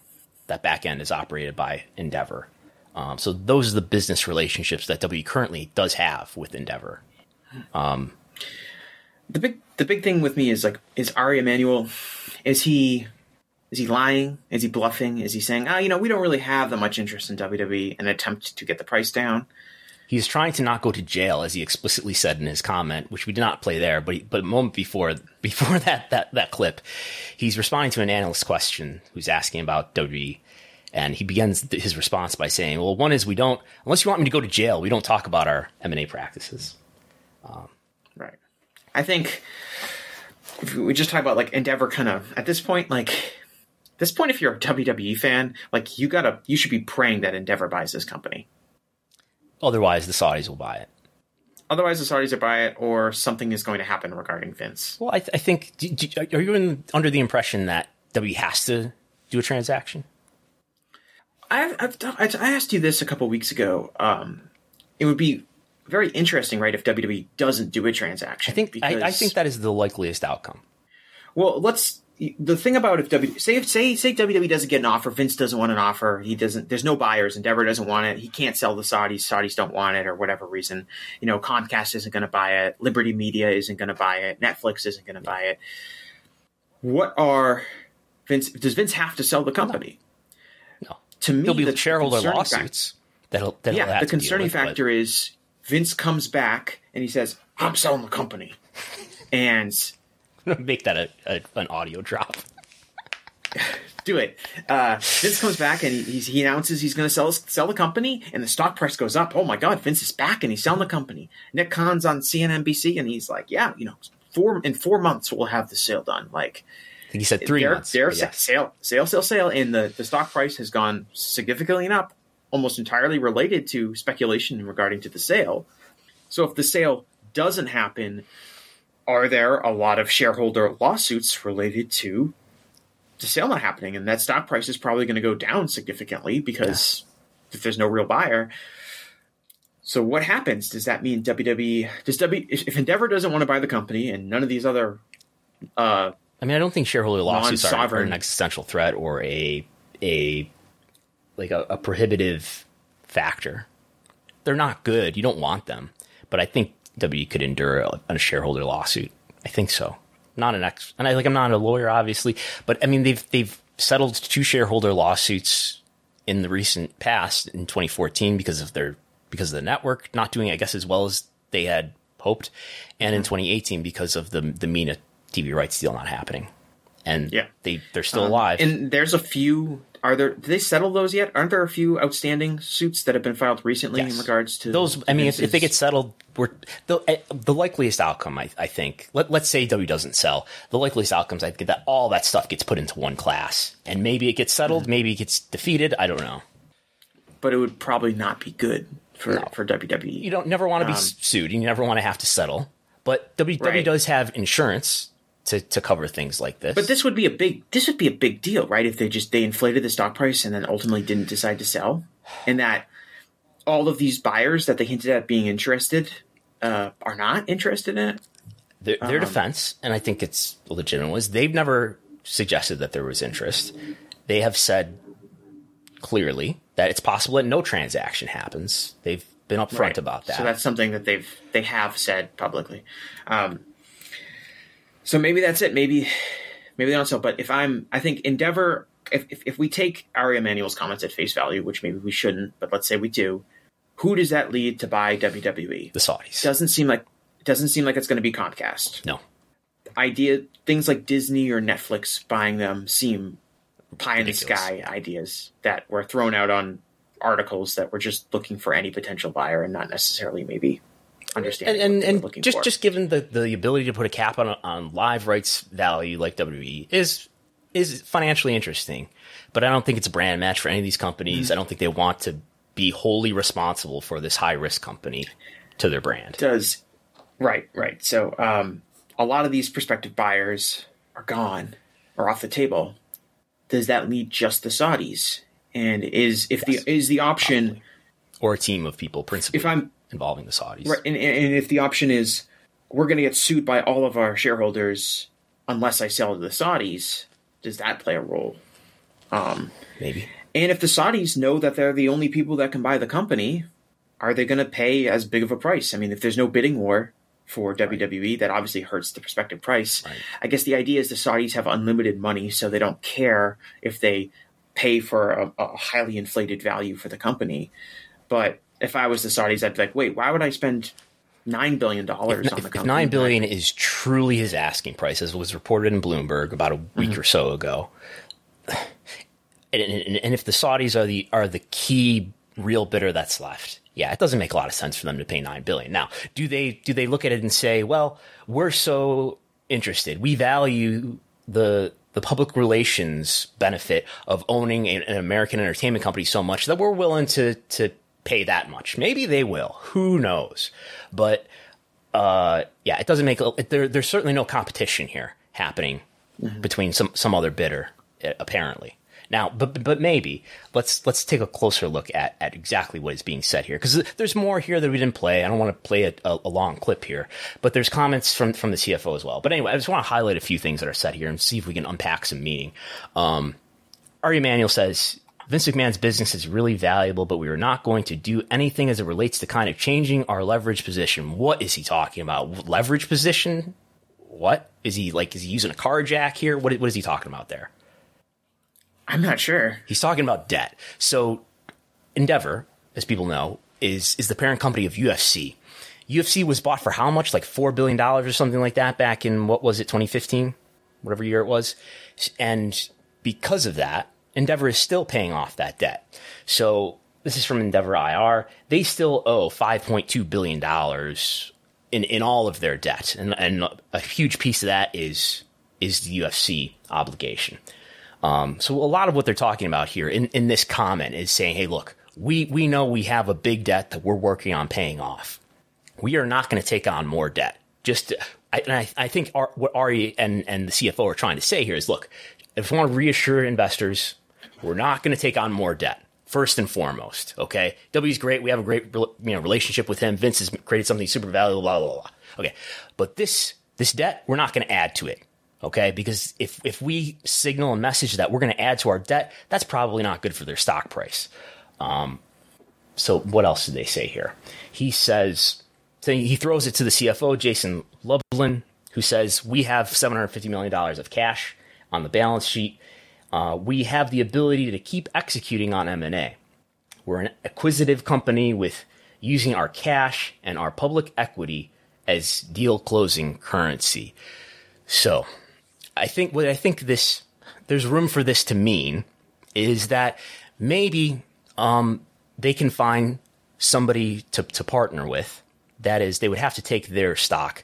That back end is operated by Endeavor. Um, so those are the business relationships that W currently does have with Endeavor. Um, the big the big thing with me is like is Ari Emanuel is he is he lying? Is he bluffing? Is he saying, "Ah, oh, you know, we don't really have that much interest in WWE," an attempt to get the price down? He's trying to not go to jail, as he explicitly said in his comment, which we did not play there. But but a moment before before that that that clip, he's responding to an analyst question who's asking about WWE, and he begins his response by saying, "Well, one is we don't unless you want me to go to jail, we don't talk about our M and A practices." Um, right. I think if we just talk about like Endeavor, kind of at this point, like this point, if you're a WWE fan, like you gotta, you should be praying that Endeavor buys this company. Otherwise, the Saudis will buy it. Otherwise, the Saudis will buy it, or something is going to happen regarding Vince. Well, I, th- I think. Do, do, are you in, under the impression that W has to do a transaction? I've, I've I asked you this a couple weeks ago. Um, it would be very interesting, right, if WWE doesn't do a transaction. I think because... I, I think that is the likeliest outcome. Well, let's the thing about if W say say say WWE doesn't get an offer, Vince doesn't want an offer, he doesn't. There's no buyers. Endeavor doesn't want it. He can't sell the Saudis. Saudis don't want it, or whatever reason. You know, Comcast isn't going to buy it. Liberty Media isn't going to buy it. Netflix isn't going to buy it. What are Vince? Does Vince have to sell the company? No. no. To me, there'll be the shareholder lawsuits. Fact, that'll, that'll yeah. the concerning with, factor but... is Vince comes back and he says, "I'm selling the company," and make that a, a, an audio drop. Do it. Uh, Vince comes back and he, he announces he's going to sell sell the company, and the stock price goes up. Oh my God, Vince is back and he's selling the company. Nick Khan's on CNBC and he's like, "Yeah, you know, four in four months we'll have the sale done." Like he said, three they're, months. They're yes. sale, sale, sale, sale, and the the stock price has gone significantly up, almost entirely related to speculation regarding to the sale. So if the sale doesn't happen, are there a lot of shareholder lawsuits related to the sale not happening? And that stock price is probably going to go down significantly because yeah. if there's no real buyer. So what happens? Does that mean WWE does W if Endeavor doesn't want to buy the company and none of these other uh I mean I don't think shareholder lawsuits are, an existential threat or a a like a, a prohibitive factor. They're not good. You don't want them. But I think W could endure a, a shareholder lawsuit. I think so. Not an ex, and I like I'm not a lawyer, obviously, but I mean they've they've settled two shareholder lawsuits in the recent past in 2014 because of their because of the network not doing I guess as well as they had hoped, and in 2018 because of the the MENA TV rights deal not happening. And yeah. they they're still um, alive. And there's a few are there? Did they settle those yet? Aren't there a few outstanding suits that have been filed recently yes. in regards to those? I mean, if, if, they get settled, we're the, eh, the likeliest outcome. I, I think. Let, let's say W doesn't sell. The likeliest outcomes I get that all that stuff gets put into one class, and maybe it gets settled, mm-hmm. maybe it gets defeated. I don't know. But it would probably not be good for for WWE. You don't never want to be Um, sued. And you never want to have to settle. But WWE Right. does have insurance to, to cover things like this. But this would be a big this would be a big deal, right? If they just they inflated the stock price and then ultimately didn't decide to sell, and that all of these buyers that they hinted at being interested uh, are not interested in it. their, their um, defense, and I think it's legitimate, was they've never suggested that there was interest. They have said clearly that it's possible that no transaction happens. They've been upfront Right. about that. So that's something that they've they have said publicly. Um, so maybe that's it. Maybe maybe they don't sell. But if I'm, I think Endeavor. If, if, if we take Ari Emanuel's comments at face value, which maybe we shouldn't, but let's say we do, who does that lead to buy WWE? the Saudis. Doesn't seem like it doesn't seem like it's going to be Comcast. no. Idea things like Disney or Netflix buying them seem pie in the sky ideas that were thrown out on articles that were just looking for any potential buyer and not necessarily maybe understanding and and, and just for. just given the, the ability to put a cap on on live rights value like WWE is is financially interesting, but I don't think it's a brand match for any of these companies. Mm-hmm. I don't think they want to be wholly responsible for this high risk company to their brand. does right right so um a lot of these prospective buyers are gone or off the table does that lead just the saudis and is if Yes, the is the option Or a team of people principally If I'm- involving the Saudis. right and, and if the option is we're going to get sued by all of our shareholders unless i sell to the saudis does that play a role um, Maybe. and if the saudis know that they're the only people that can buy the company are they going to pay as big of a price i mean if there's no bidding war for WWE, that obviously hurts the prospective price. I guess the idea is the Saudis have unlimited money, so they don't care if they pay for a, a highly inflated value for the company. But if I was the Saudis, I'd be like, wait, why would I spend nine billion dollars on the company? if nine billion is truly his asking price, as was reported in Bloomberg about a week Mm-hmm. or so ago, and, and, and if the Saudis are the are the key real bidder that's left, yeah, it doesn't make a lot of sense for them to pay nine billion. Now, do they do they look at it and say, well, we're so interested, we value the the public relations benefit of owning an, an American entertainment company so much that we're willing to to pay that much. Maybe they will. Who knows? But uh, yeah, it doesn't make there. There's certainly no competition here happening between some some other bidder, uh, apparently. Now, but but maybe let's let's take a closer look at at exactly what is being said here because there's more here that we didn't play. I don't want to play a, a, a long clip here, but there's comments from from the CFO as well. But anyway, I just want to highlight a few things that are said here and see if we can unpack some meaning. Um, Ari Emanuel says Vince McMahon's business is really valuable, but we are not going to do anything as it relates to kind of changing our leverage position. What is he talking about? Leverage position? What is he like? Is he using a car jack here? What, what is he talking about there? I'm not sure. He's talking about debt. So Endeavor, as people know, is is the parent company of UFC. UFC was bought for how much? Like four billion dollars or something like that back in what was it, 2015, whatever year it was. And because of that, Endeavor is still paying off that debt. So this is from Endeavor IR. They still owe 5.2 billion dollars in in all of their debt, and and a huge piece of that is is the UFC obligation. Um, so a lot of what they're talking about here in, in this comment is saying, hey, look, we, we know we have a big debt that we're working on paying off. We are not going to take on more debt. Just, I, and I, I think our, what Ari and, and the CFO are trying to say here is, look, if we want to reassure investors, we're not going to take on more debt. First and foremost, okay. W's great. We have a great you know relationship with him. Vince has created something super valuable. Blah blah blah. Okay, but this this debt, we're not going to add to it okay because if if we signal a message that we're going to add to our debt that's probably not good for their stock price um, so what else did they say here he says so he throws it to the cfo jason lublin who says we have $750 million of cash on the balance sheet uh, we have the ability to keep executing on m&a we're an acquisitive company with using our cash and our public equity as deal closing currency so I think what I think this there's room for this to mean is that maybe um, they can find somebody to, to partner with. That is, they would have to take their stock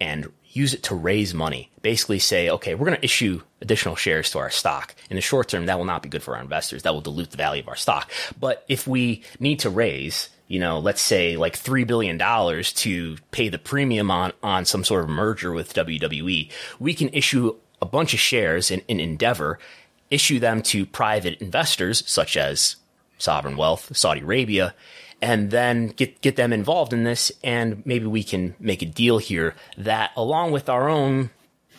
and use it to raise money. Basically, say, okay, we're going to issue additional shares to our stock. In the short term, that will not be good for our investors. That will dilute the value of our stock. But if we need to raise, you know, let's say like three billion dollars to pay the premium on on some sort of merger with WWE, we can issue a bunch of shares in, in Endeavor, issue them to private investors such as sovereign wealth, Saudi Arabia, and then get get them involved in this, and maybe we can make a deal here that, along with our own,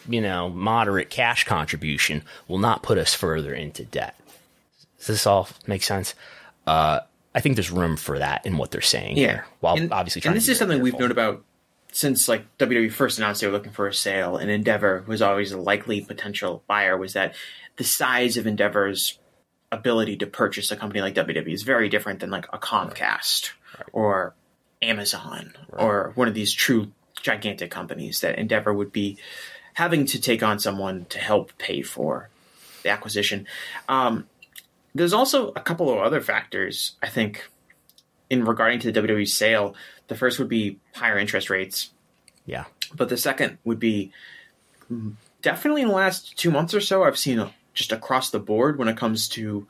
you know, moderate cash contribution, will not put us further into debt. Does this all make sense? Uh, I think there's room for that in what they're saying Yeah. here, while and, obviously and this is something very we've known about since like WWE first announced they were looking for a sale, and Endeavor was always a likely potential buyer. Was that the size of Endeavor's ability to purchase a company like WWE is very different than like a Comcast or Amazon or one of these true gigantic companies that Endeavor would be having to take on someone to help pay for the acquisition. Um, there's also a couple of other factors I think in regarding to the WWE sale. The first would be higher interest rates, Yeah. but the second would be mm, definitely in the last two months or so, I've seen a, just across the board when it comes to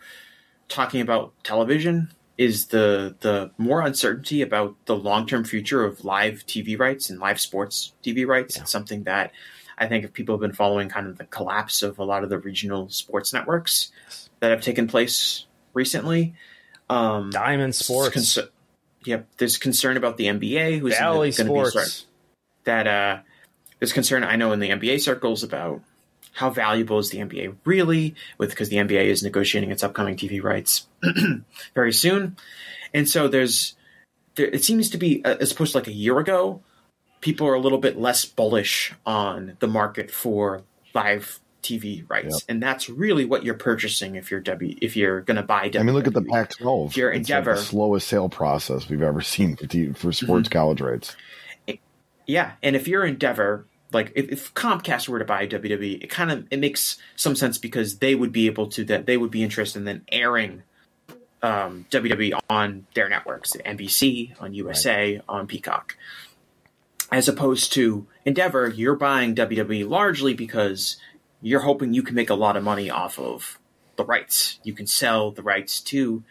talking about television is the the more uncertainty about the long term future of live TV rights and live sports TV rights. It's something that I think if people have been following kind of the collapse of a lot of the regional sports networks that have taken place recently. Um, Diamond Sports, yep, there's concern about the NBA, who's going to be Sports. start- that uh, there's concern I know in the NBA circles about how valuable is the NBA really, with because the NBA is negotiating its upcoming TV rights very soon, and so there's there, it seems to be uh, as opposed to like a year ago, people are a little bit less bullish on the market for live TV rights, Yep. and that's really what you're purchasing if you're W if you're going to buy. WWE. I mean, look at the Pac-12. If you're It's like Endeavor, the slowest sale process we've ever seen for t- for sports Mm-hmm. college rights. Yeah, and if you're Endeavor, like if, if Comcast were to buy WWE, it kind of it makes some sense because they would be able to that they would be interested in then airing um, WWE on their networks, NBC, on USA, on Peacock, as opposed to Endeavor. You're buying WWE largely because you're hoping you can make a lot of money off of the rights. You can sell the rights to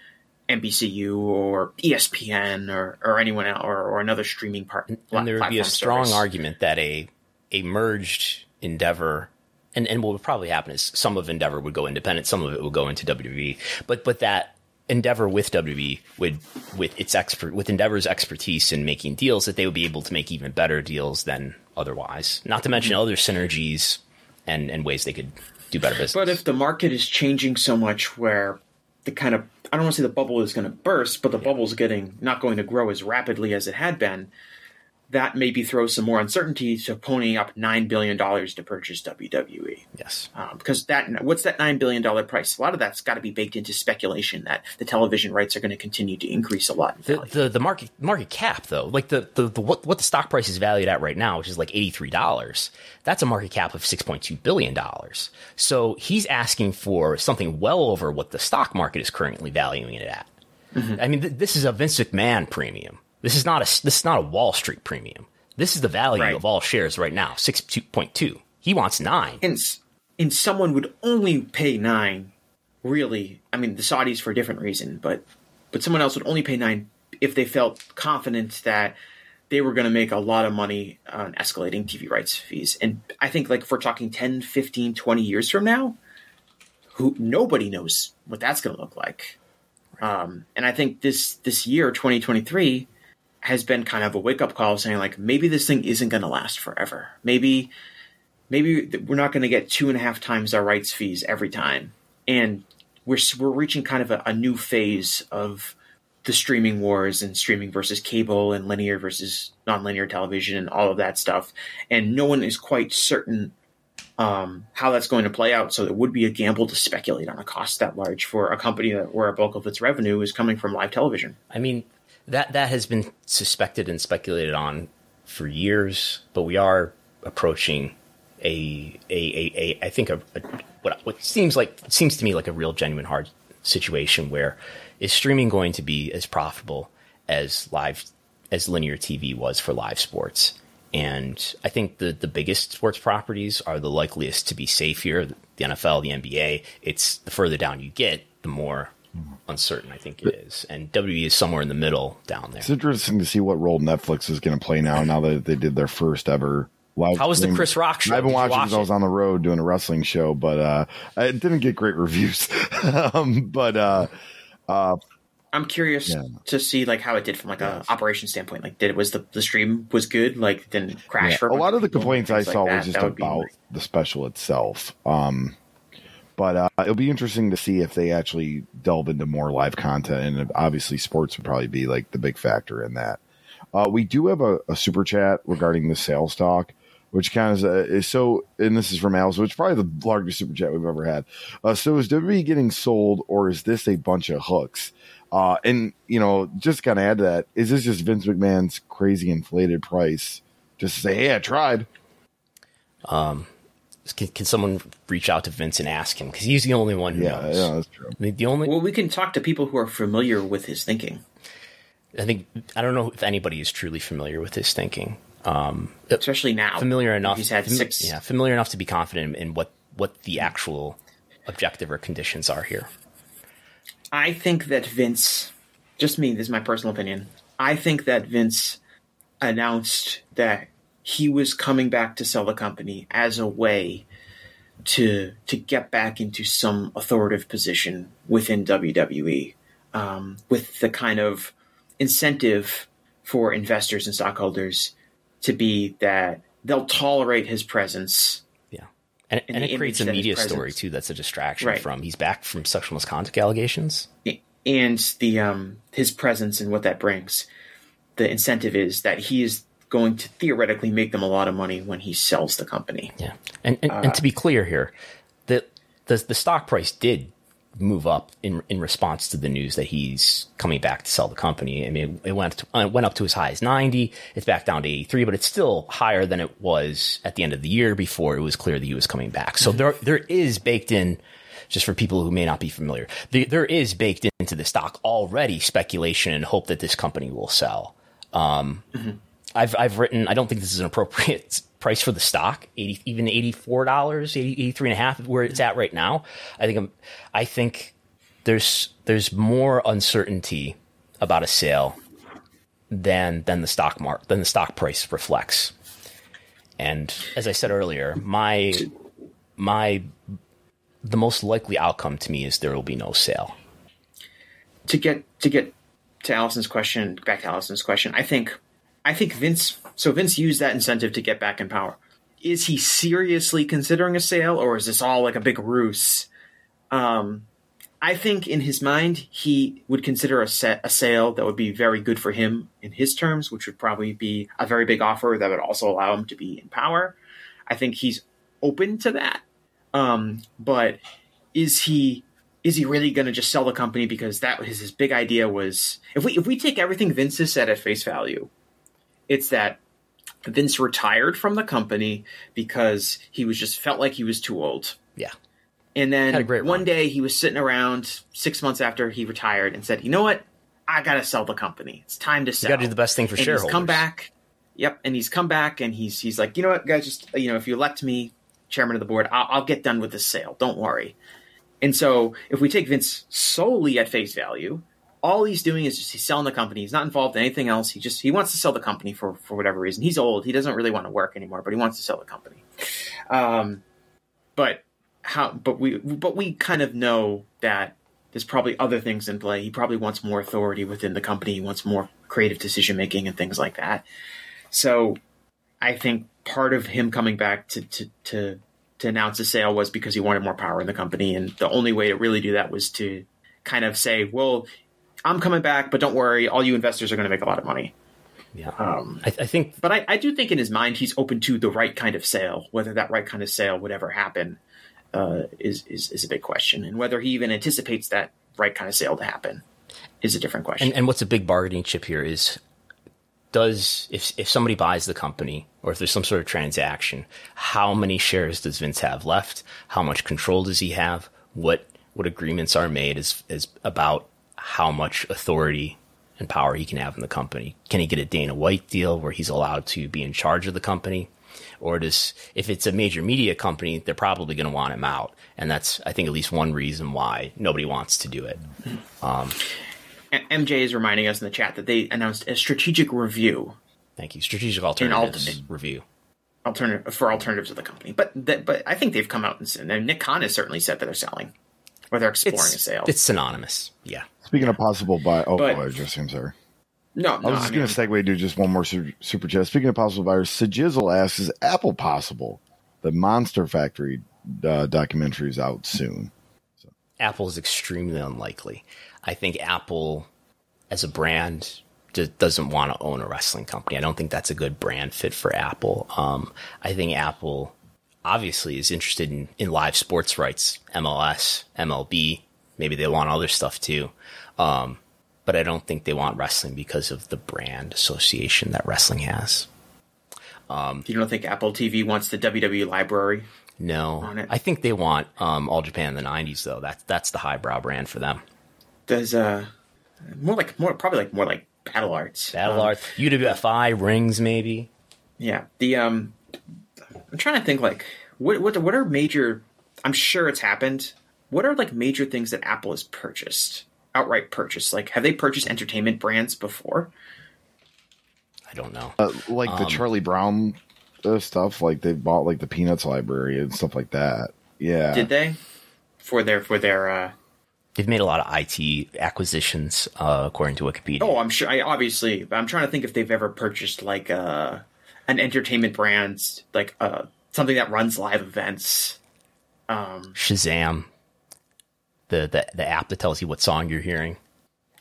NBCU or ESPN or, or anyone else or, or another streaming part. and there would be a strong service. argument that a a merged Endeavor and, and what would probably happen is some of Endeavor would go independent, some of it would go into WWE, but but that Endeavor with WWE would with its expert with Endeavor's expertise in making deals that they would be able to make even better deals than otherwise. Not to mention mm-hmm. other synergies and and ways they could do better business. But if the market is changing so much where the kind of I don't want to say the bubble is going to burst, but the bubble's getting not going to grow as rapidly as it had been, that maybe throws some more uncertainty to ponying up nine billion dollars to purchase WWE. yes. Um, because that what's that nine billion dollar price? A lot of that's got to be baked into speculation that the television rights are going to continue to increase a lot The, the the market market cap though, like the, the, the what what the stock price is valued at right now, which is like eighty three dollars, that's a market cap of six point two billion dollars. So he's asking for something well over what the stock market is currently valuing it at. I mean, th- this is a Vince McMahon premium. This is not a this is not a Wall Street premium. This is the value Right. of all shares right now, six point two. He wants nine. and and someone would only pay nine really i mean the saudis for a different reason but but someone else would only pay nine if they felt confident that they were going to make a lot of money on escalating tv rights fees and i think like if we're talking 10 15 20 years from now who nobody knows what that's going to look like um, and i think this this year 2023 has been kind of a wake-up call saying like maybe this thing isn't going to last forever maybe maybe we're not going to get two and a half times our rights fees every time, and we're we're reaching kind of a, a new phase of the streaming wars and streaming versus cable and linear versus nonlinear television and all of that stuff, and no one is quite certain um, how that's going to play out. So it would be a gamble to speculate on a cost that large for a company that where a bulk of its revenue is coming from live television. I mean, that that has been suspected and speculated on for years, but we are approaching a a a, a I think a, a what what seems like seems to me like a real genuine hard situation where is streaming going to be as profitable as live as linear TV was for live sports? And I think the, the biggest sports properties are the likeliest to be safe here. The NFL, the NBA. It's the further down you get, the more uncertain. I think it is, and WWE is somewhere in the middle down there. It's interesting to see what role Netflix is going to play now. Now that they did their first ever live. How was the. Chris Rock show? I've been Did you watching watch because I was on the road doing a wrestling show, but uh, it didn't get great reviews. um, but uh, uh, I'm curious Yeah. to see like how it did from like a operation standpoint. Like, did it was the the stream was good? Like, didn't crash yeah, for a lot of the complaints I things like saw was just That would be about the special itself. Um, but uh, it'll be interesting to see if they actually delve into more live content, and obviously, sports would probably be like the big factor in that. Uh, we do have a, a super chat regarding the sales talk, which kind of uh, is so, and this is from Al, so it's probably the largest super chat we've ever had. Uh, so is WWE getting sold, or is this a bunch of hooks? Uh, and you know, just kind of add to that, is this just Vince McMahon's crazy inflated price? Just to say, hey, I tried. Um, can, can someone reach out to Vince and ask him because he's the only one who Yeah, knows. yeah, that's true. The, the only Well, we can talk to people who are familiar with his thinking. I think I don't know if anybody is truly familiar with his thinking. Um, especially now. familiar enough. He's had fami- six. Yeah, familiar enough to be confident in what what the actual objective or conditions are here. I think that Vince, just me, this is my personal opinion. I think that Vince announced that he was coming back to sell the company as a way to to get back into some authoritative position within WWE, um, with the kind of incentive for investors and stockholders to be that they'll tolerate his presence. Yeah, and, And and it creates a image that his media story too. That's a distraction Right. from he's back from sexual misconduct allegations. and the um his presence and what that brings. The incentive is that he is going to theoretically make them a lot of money when he sells the company. Yeah, and and, and to be clear here, the, the the stock price did move up in in response to the news that he's coming back to sell the company. I mean, it went to, uh, it went up to as high as ninety. It's back down to eighty three, but it's still higher than it was at the end of the year before it was clear that he was coming back. So there there is baked in. Just for people who may not be familiar, there, there is baked into the stock already speculation and hope that this company will sell. Um, I've I've written. I don't think this is an appropriate price for the stock. Eighty, even eighty four dollars, 83 and a half, where it's at right now. I think I'm, I think there's there's more uncertainty about a sale than than the stock mark than the stock price reflects. And as I said earlier, my my the most likely outcome to me is there will be no sale. To get to get to Allison's question, back to Allison's question, I think I think Vince so Vince used that incentive to get back in power. Is he seriously considering a sale or is this all like a big ruse? Um I think in his mind he would consider a set a sale that would be very good for him in his terms, which would probably be a very big offer that would also allow him to be in power. I think he's open to that. Um, but is he is he really going to just sell the company because that was his big idea was if we if we take everything Vince has said at face value, it's that Vince retired from the company because he was just felt like he was too old. Yeah. And then one run. day he was sitting around six months after he retired and said, "You know what? I got to sell the company. It's time to sell." gotta do the best thing for and shareholders. He's come back. Yep, and he's come back and he's he's like, you know what, guys, just you know, if you elect me chairman of the board, I'll, I'll get done with this sale. Don't worry. And so, if we take Vince solely at face value, all he's doing is just he's selling the company. He's not involved in anything else. He just he wants to sell the company for for whatever reason. He's old. He doesn't really want to work anymore, but he wants to sell the company. Um, but how? But we but we kind of know that there's probably other things in play. He probably wants more authority within the company. He wants more creative decision making and things like that. So I think part of him coming back to to to to announce a sale was because he wanted more power in the company, and the only way to really do that was to kind of say, "Well, I'm coming back, but don't worry, all you investors are going to make a lot of money." Yeah, um, I, I think, but I, I do think in his mind he's open to the right kind of sale. Whether that right kind of sale would ever happen uh, is, is is a big question, and whether he even anticipates that right kind of sale to happen is a different question. And, and what's a big bargaining chip here is does if if somebody buys the company or if there's some sort of transaction, how many shares does Vince have left? How much control does he have? What what agreements are made is is about how much authority and power he can have in the company. Can he get a Dana White deal where he's allowed to be in charge of the company? Or does if it's a major media company, they're probably going to want him out, and that's I think at least one reason why nobody wants to do it. Um, MJ is reminding us in the chat that they announced a strategic review. Thank you. Strategic alternatives review. Alternative for alternatives of the company, but that, but I think they've come out and and Nick Khan has certainly said that they're selling, or they're exploring It's, a sale. it's synonymous. Yeah. Speaking of possible buy, oh, But- oh, I just seems sorry. no, I no, was just I going to segue to just one more super, super chat. Speaking of possible buyers, Sajizzle asks, "Is Apple possible?" The Monster Factory uh, documentary is out soon. Apple is extremely unlikely. I think Apple, as a brand, just doesn't want to own a wrestling company. I don't think that's a good brand fit for Apple. Um, I think Apple obviously is interested in, in live sports rights, MLS, MLB. Maybe they want other stuff too. Um, but I don't think they want wrestling because of the brand association that wrestling has. you don't think Apple TV wants the WWE library? No. I think they want um, All Japan in the '90s though. That's that's the highbrow brand for them. Does uh more like more probably like more like Battle Arts. Battle Um, Arts, UWFI, rings maybe. Yeah. The um I'm trying to think like what what what are major I'm sure it's happened. What are like major things that Apple has purchased? Outright purchased. Like have they purchased entertainment brands before? I don't know. Uh, like the Um, Charlie Brown uh, stuff, like they bought like the Peanuts library and stuff like that. Yeah, Did they? For their for their uh They've made a lot of IT acquisitions, uh, according to Wikipedia. Oh, I'm sure I obviously but I'm trying to think if they've ever purchased like uh an entertainment brand like uh something that runs live events. Um Shazam, the, the the app that tells you what song you're hearing.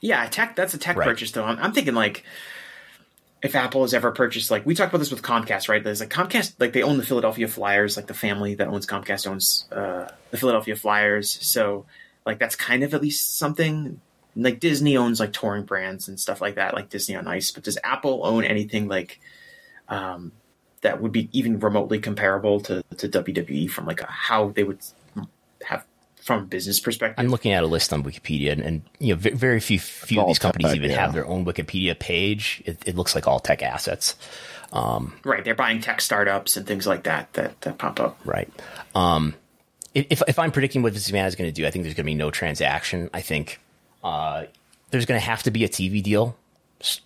Yeah, tech. That's a tech Right. purchase, though. I'm, I'm thinking like if Apple has ever purchased, like we talked about this with Comcast, right? There's like Comcast, like they own the Philadelphia Flyers, like the family that owns Comcast owns uh, the Philadelphia Flyers. So like that's kind of at least something. Like Disney owns like touring brands and stuff like that, like Disney on Ice. But does Apple own anything like um, that would be even remotely comparable to to WWE from like a, how they would have from a business perspective? I'm looking at a list on Wikipedia, and, and you know, ve- very few few of these companies tech, even yeah. have their own Wikipedia page. It, it looks like all tech assets. Right, they're buying tech startups and things like that that, that pop up. Right. Um, if, if I'm predicting what Vince McMahon is going to do, I think there's going to be no transaction. I think uh, there's going to have to be a TV deal. S-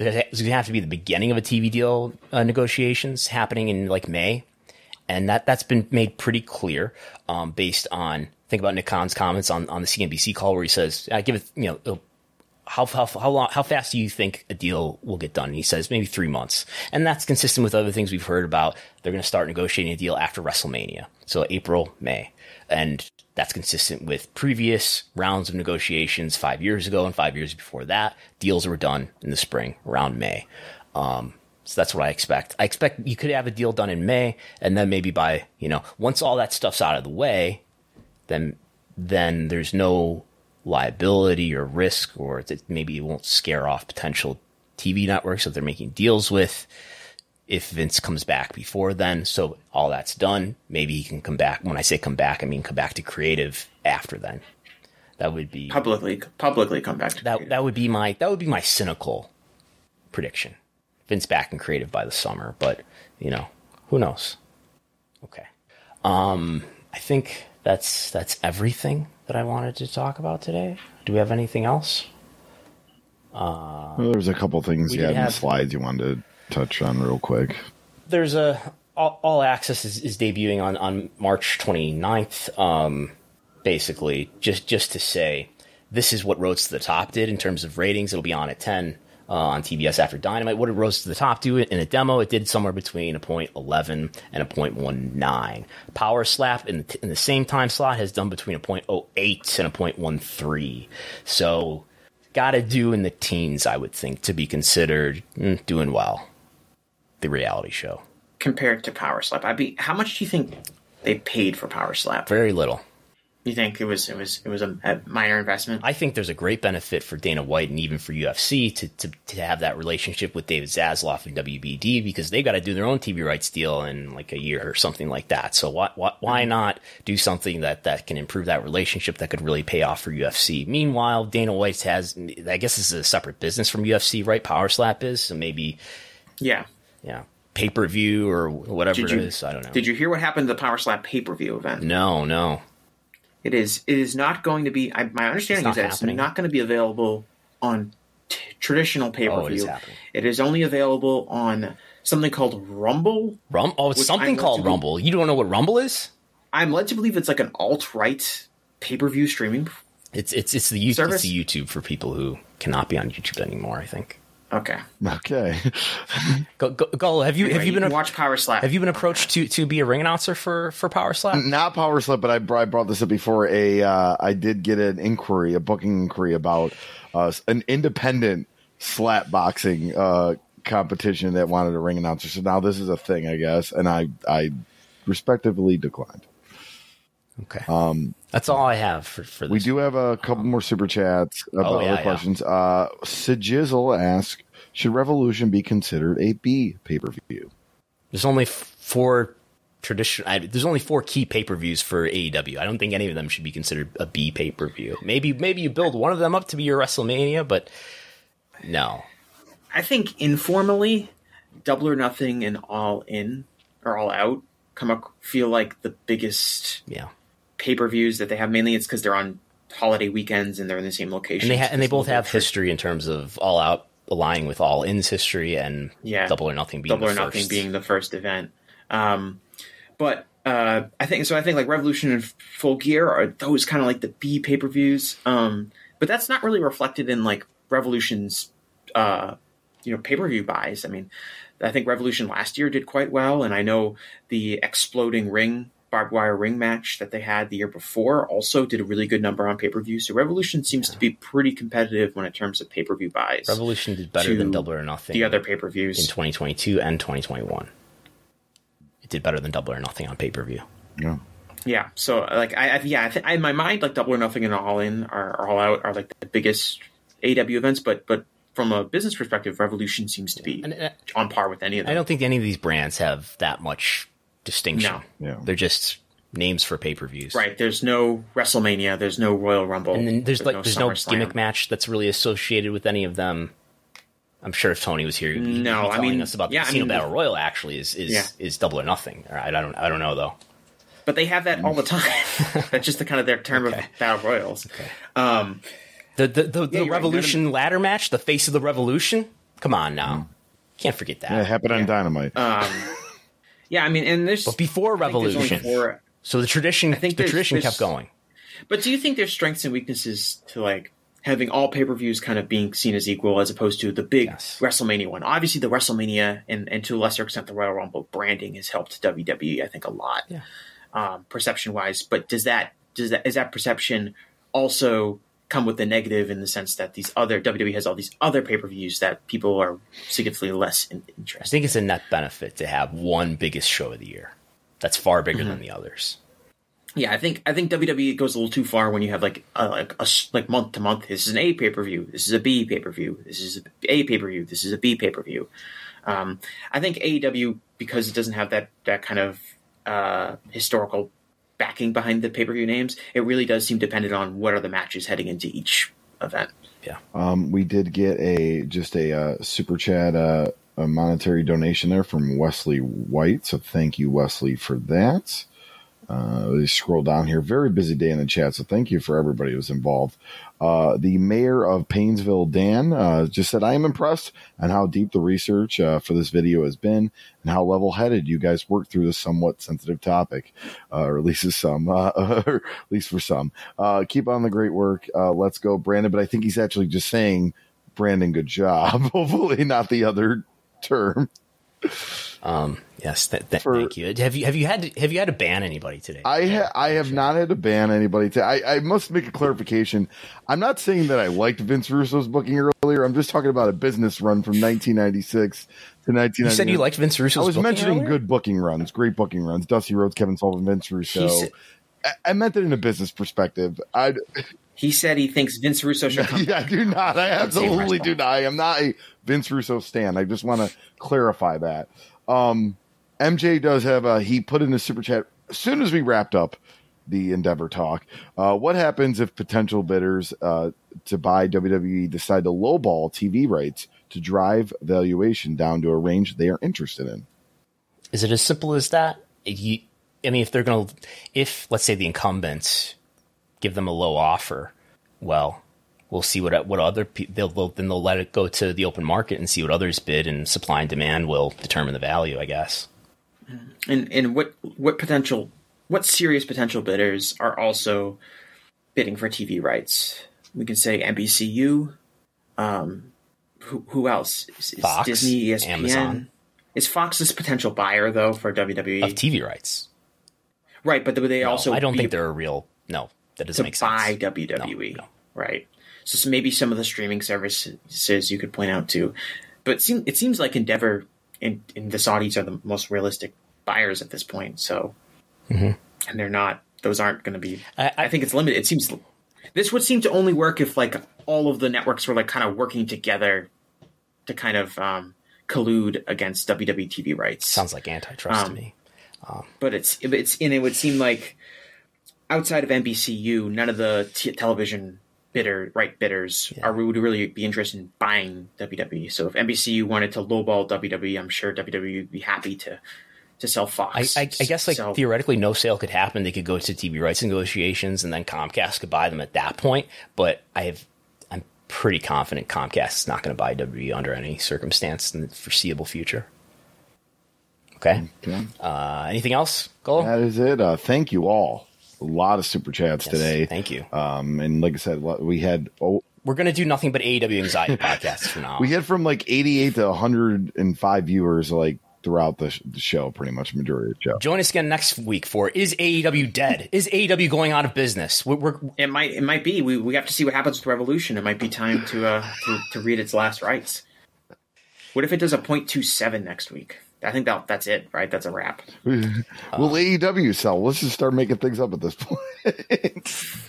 Going to have to be the beginning of a TV deal uh, negotiations happening in like May, and that that's been made pretty clear um, based on think about Nick Khan's comments on on the CNBC call where he says, "I give it, you know." how, how, how long, how fast do you think a deal will get done? And he says maybe three months. And that's consistent with other things we've heard about. They're going to start negotiating a deal after WrestleMania. So April, May. And that's consistent with previous rounds of negotiations five years ago and five years before that. Deals were done in the spring around May. Um, so that's what I expect. I expect you could have a deal done in May and then maybe by, you know, once all that stuff's out of the way, then then there's no liability or risk, or that maybe it won't scare off potential TV networks that they're making deals with. If Vince comes back before then, so all that's done, maybe he can come back. When I say come back, I mean come back to creative after then. That would be Publicly, publicly come back to that. That would be my that would be my cynical prediction. Vince back in creative by the summer, but you know who knows. Okay, um, I think that's that's everything that I wanted to talk about today. Do we have anything else? Well, there's a couple things We you had in the slides you wanted to touch on real quick. there's a all, all access is, is debuting on on March 29th. Um, basically, just just to say, this is what Rhodes to the Top did in terms of ratings. It'll be on at 10 uh, on TBS after Dynamite. What did Rhodes to the Top do in a demo? It did somewhere between a point 11 and a point 19. Power Slap in the, in the same time slot has done between a point 08 and a point 13. So. Got to do in the teens, I would think, to be considered mm, doing well. The reality show. compared to Power Slap. I'd be. How much do you think they paid for Power Slap? Very little. You think it was it was it was a, a minor investment? I think there's a great benefit for Dana White and even for UFC to, to, to have that relationship with David Zaslav and WBD because they got to do their own TV rights deal in like a year or something like that. So why, why, why not do something that, that can improve that relationship that could really pay off for UFC? Meanwhile, Dana White has, I guess this is a separate business from UFC, right? Power Slap is. So maybe, Yeah. Yeah. pay per view or whatever Did it you- is. I don't know. Did you hear what happened to the Power Slap pay per view event? No, no. It is. It is not going to be. I, my understanding It's is that happening? it's not going to be available on t- traditional pay per Oh, it is view. it is only available on something called Rumble. Rum? Oh, it's something I'm called to be- Rumble. You don't know what Rumble is? I'm led to believe it's like an alt right pay per view streaming. It's it's it's the, you- it's the YouTube for people who cannot be on YouTube anymore. I think. Okay. Okay. Go, go, go have you Anyway, have you been can watch Power Slap? have you been approached to to be a ring announcer for for Power Slap? Not Power Slip, but I, I brought this up before. A uh, I did get an inquiry, a booking inquiry about uh, an independent slap boxing uh, competition that wanted a ring announcer. So now this is a thing, I guess, and I I respectively declined. Okay. Um, That's all I have for for this. we do have a couple more super chats about Oh, yeah, other yeah. questions. Uh, Sijizzle asks, should Revolution be considered a B pay per view? There's only f- four tradition. I, there's only four key pay per views for AEW. I don't think any of them should be considered a B pay per view. Maybe maybe you build one of them up to be your WrestleMania, but no. I think informally, Double or Nothing and All In or All Out come up feel like the biggest Yeah. Pay per views that they have. Mainly, it's because they're on holiday weekends and they're in the same location. And they ha- and they both have history in terms of All Out aligning with All In's history and yeah, Double or Nothing being Double the or Nothing first. being the first event. Um, but uh, I think so. I think like Revolution and Full Gear are those kind of like the B pay per views. Um, but that's not really reflected in like Revolution's uh, you know pay per view buys. I mean, I think Revolution last year did quite well, and I know the exploding ring barbed wire ring match that they had the year before also did a really good number on pay per view. So Revolution seems to be pretty competitive when it terms of pay per view buys. Revolution did better than Double or Nothing. the other pay per views in 2022 and 2021. It did better than Double or Nothing on pay per view. Yeah. Yeah. So like I, I yeah, I think in my mind like Double or Nothing and All In are, are all out are like the biggest AEW events, but but from a business perspective, Revolution seems to be on par with any of them. I don't think any of these brands have that much distinction. No. Yeah. They're just names for pay per views. Right. There's no WrestleMania. There's no Royal Rumble. And then there's like there's no SummerSlam. gimmick match that's really associated with any of them. I'm sure if Tony was here, he'd, he'd No, be I mean, us about the yeah, I Casino mean, Battle Royal. Actually, is is Yeah. is Double or Nothing. All right, I don't I don't know though. But they have that all the time. That's just the kind of their term of battle royals. Um, The the the, the you're right, Revolution ladder match, the face of the Revolution. Come on now, can't forget that. Yeah, it happened on Dynamite. um, yeah, I mean, and there's but before I think there's only Revolution, four- so the tradition I think the tradition there's- kept going. But do you think there's strengths and weaknesses to like having all pay per views kind of being seen as equal as opposed to the big WrestleMania one? Obviously, the WrestleMania and, and to a lesser extent the Royal Rumble branding has helped WWE, I think, a lot, Yeah. um, perception wise. But does that does that is that perception also come with the negative in the sense that these other WWE has all these other pay per views that people are significantly less interested. I think it's a net benefit to have one biggest show of the year. That's far bigger Mm-hmm. than the others. Yeah, I think I think WWE goes a little too far when you have like a, like a like month to month. This is an A pay per view. This is a B pay per view. This is a a pay per view. This is a B pay per view. Um, I think AEW because it doesn't have that that kind of uh, historical backing behind the pay per view names. It really does seem dependent on what are the matches heading into each event. Yeah. Um, we did get a just a uh, super chat, uh, a monetary donation there from Wesley White. So thank you, Wesley, for that. Uh, they scroll down here. Very busy day in the chat. So thank you for everybody who's involved. Uh, the mayor of Painesville, Dan, uh, just said, I am impressed on how deep the research uh, for this video has been and how level headed you guys worked through this somewhat sensitive topic, uh, or at least some, uh, at least for some. Uh, keep on the great work. Uh, let's go, Brandon. But I think he's actually just saying, Brandon, good job. Hopefully, not the other term. Um, yes, th- th- thank you. Have you have you had to, have you had to ban anybody today? I ha- I have not had to ban anybody. To- I I must make a clarification. I'm not saying that I liked Vince Russo's booking earlier. I'm just talking about a business run from 1996 to 1999. You said you liked Vince Russo's I was booking mentioning earlier? good booking runs, great booking runs. Dusty Rhodes, Kevin Sullivan, Vince Russo. said- I, I meant it in a business perspective. I He said he thinks Vince Russo should come. yeah, I do not. I absolutely do not. I am not a Vince Russo stan. I just want to clarify that. Um, MJ does have a, he put in a super chat as soon as we wrapped up the Endeavor talk. Uh, what happens if potential bidders uh, to buy WWE decide to lowball TV rights to drive valuation down to a range they are interested in? Is it as simple as that? You, I mean, if they're going to, if let's say the incumbents give them a low offer, well, we'll see what what other people they'll, they'll then they'll let it go to the open market and see what others bid, and supply and demand will determine the value, I guess. And and what what potential what serious potential bidders are also bidding for TV rights? We can say NBCU. Um, who, who else? Is, is Fox, Disney, ESPN. Amazon. Is Fox's potential buyer though for WWE of TV rights? Right, but they No, also I don't think they're a real. No, that doesn't make buy sense. WWE, No, no. right? So, maybe some of the streaming services you could point out too, but it, seem, it seems like Endeavor and, and the Saudis are the most realistic buyers at this point. So, and they're not; those aren't going to be. Mm-hmm. I- I, think it's limited. It seems this would seem to only work if like all of the networks were like kind of working together to kind of um, collude against WWE TV rights Sounds like antitrust Um, to me. but it's it's and it would seem like outside of NBCU, none of the t- television bidder right bidders are would really be interested in buying WWE. So if NBC wanted to lowball WWE, I'm sure WWE would be happy to to sell I, Fox. I, I guess like So- theoretically, no sale could happen. They could go to TV rights negotiations, and then Comcast could buy them at that point. But I have, I'm pretty confident Comcast is not going to buy WWE under any circumstance in the foreseeable future. Okay. Okay. Uh, anything else, Cole? That is it. Uh, thank you all. A lot of super chats Yes, today. thank you. Um, and like I said, we had oh, We're going to do nothing but AEW anxiety podcasts from now. on. we had from like 88 to 105 viewers like throughout the, sh- the show, pretty much majority of the show. Join us again next week for Is AEW Dead? Is AEW going out of business? We're, we're, it might it might be we, we have to see what happens with Revolution. It might be time to uh to, to read its last rites. What if it does a .27 next week? I think that that's it, right? That's a wrap. Will AEW sell? Let's just start making things up at this point.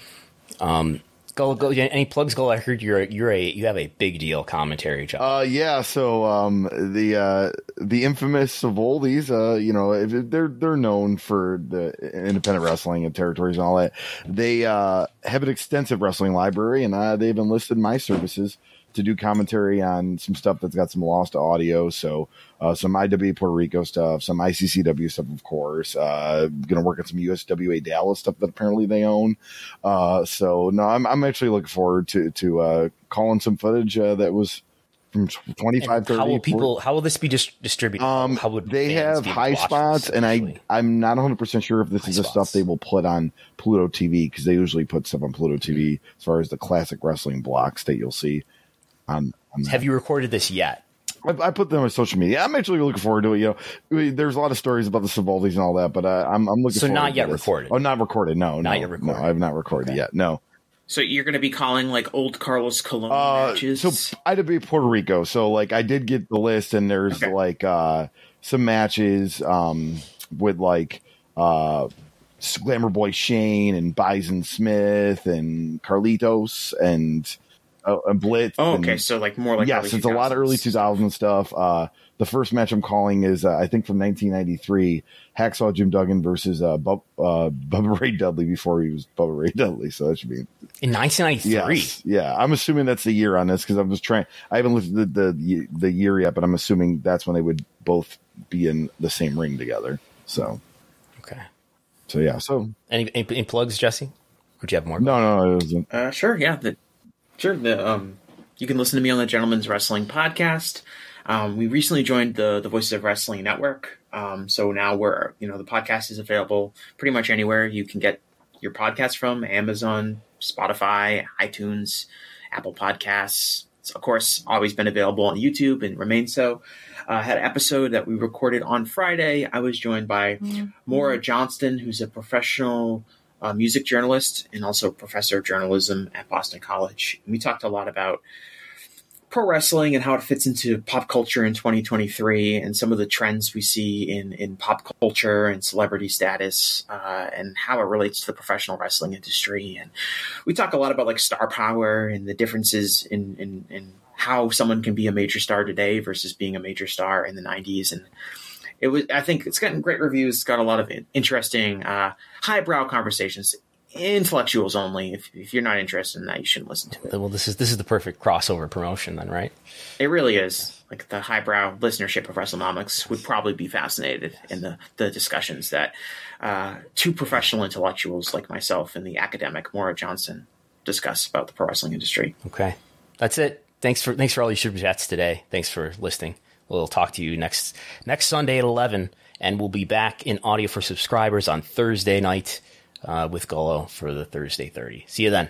go, go, any plugs, Go? I heard you're, you're a, you have a big deal commentary job. Uh, yeah. So, um, the uh, the infamous of oldies, uh, you know, if they're they're known for the independent wrestling and territories and all that. They uh, have an extensive wrestling library, and uh, they've enlisted my services to do commentary on some stuff that's got some lost audio. So, uh, some IW Puerto Rico stuff, some ICCW stuff, of course. Uh, gonna work on some USWA Dallas stuff that apparently they own. Uh, so no, I'm I'm actually looking forward to to uh, calling some footage uh, that was from tw- 25, 30, how will 40. people? How will this be dis- distributed? Um, how would they have be able to high spots, and i i'm not 100 percent sure if this High is the spots. stuff they will put on Pluto TV because they usually put stuff on Pluto TV as far as the classic wrestling blocks that you'll see. On, on have you recorded this yet? I, I put them on social media. I'm actually looking forward to it. You know, there's a lot of stories about the Savoldis and all that, but uh, I'm I'm looking. So forward not to yet this. recorded? Oh, not recorded. No, Not no, yet recorded. No, I have not recorded yet. No. So you're going to be calling like old Carlos Colon Uh, matches. so I'd be Puerto Rico. So like I did get the list, and there's Okay. like uh, some matches um, with like uh, Glamour Boy Shane and Bison Smith and Carlitos and uh, and Blitz. oh, and- okay. So like more like yes, early it's a lot of early 2000s. 2000 stuff. Uh, the first match I'm calling is uh, I think from 1993, Hacksaw Jim Duggan versus uh, Bub, uh, Bubba Ray Dudley before he was Bubba Ray Dudley. So that should be In 1993. Yes, yeah. I'm assuming that's the year on this because I'm just trying. I haven't looked at the, the the year yet, but I'm assuming that's when they would both be in the same ring together. So, Okay. so yeah. So Any, any, any plugs, Jesse? Would you have more? no, no, it wasn't. Uh, sure, yeah. The, sure. The, um, you can listen to me on the Gentleman's Wrestling podcast. Um, we recently joined the the Voices of Wrestling Network. Um, so now we're you know the podcast is available pretty much anywhere you can get your podcast from Amazon, Spotify, iTunes, Apple Podcasts. It's of course always been available on YouTube and remains so. Uh, had an episode that we recorded on Friday. I was joined by Maura Johnston, who's a professional uh, music journalist and also professor of journalism at Boston College. We talked a lot about pro wrestling and how it fits into pop culture in 2023 and some of the trends we see in, in pop culture and celebrity status uh, and how it relates to the professional wrestling industry. And we talk a lot about like star power and the differences in, in, in how someone can be a major star today versus being a major star in the 90s. And it was, I think it's gotten great reviews. It's got a lot of interesting, uh, highbrow conversations. intellectuals only. If, if you're not interested in that, you shouldn't listen to it. Well, this is this is the perfect crossover promotion, then, right? It really is. Like the highbrow listenership of WrestleNomics would probably be fascinated in the, the discussions that uh, two professional intellectuals like myself and the academic Maura Johnston discuss about the pro wrestling industry. Okay, that's it. Thanks for thanks for all your super chats today. Thanks for listening. We'll talk to you next next Sunday at eleven, and we'll be back in audio for subscribers on Thursday night uh, with Gullo for the Thursday thirty. See you then.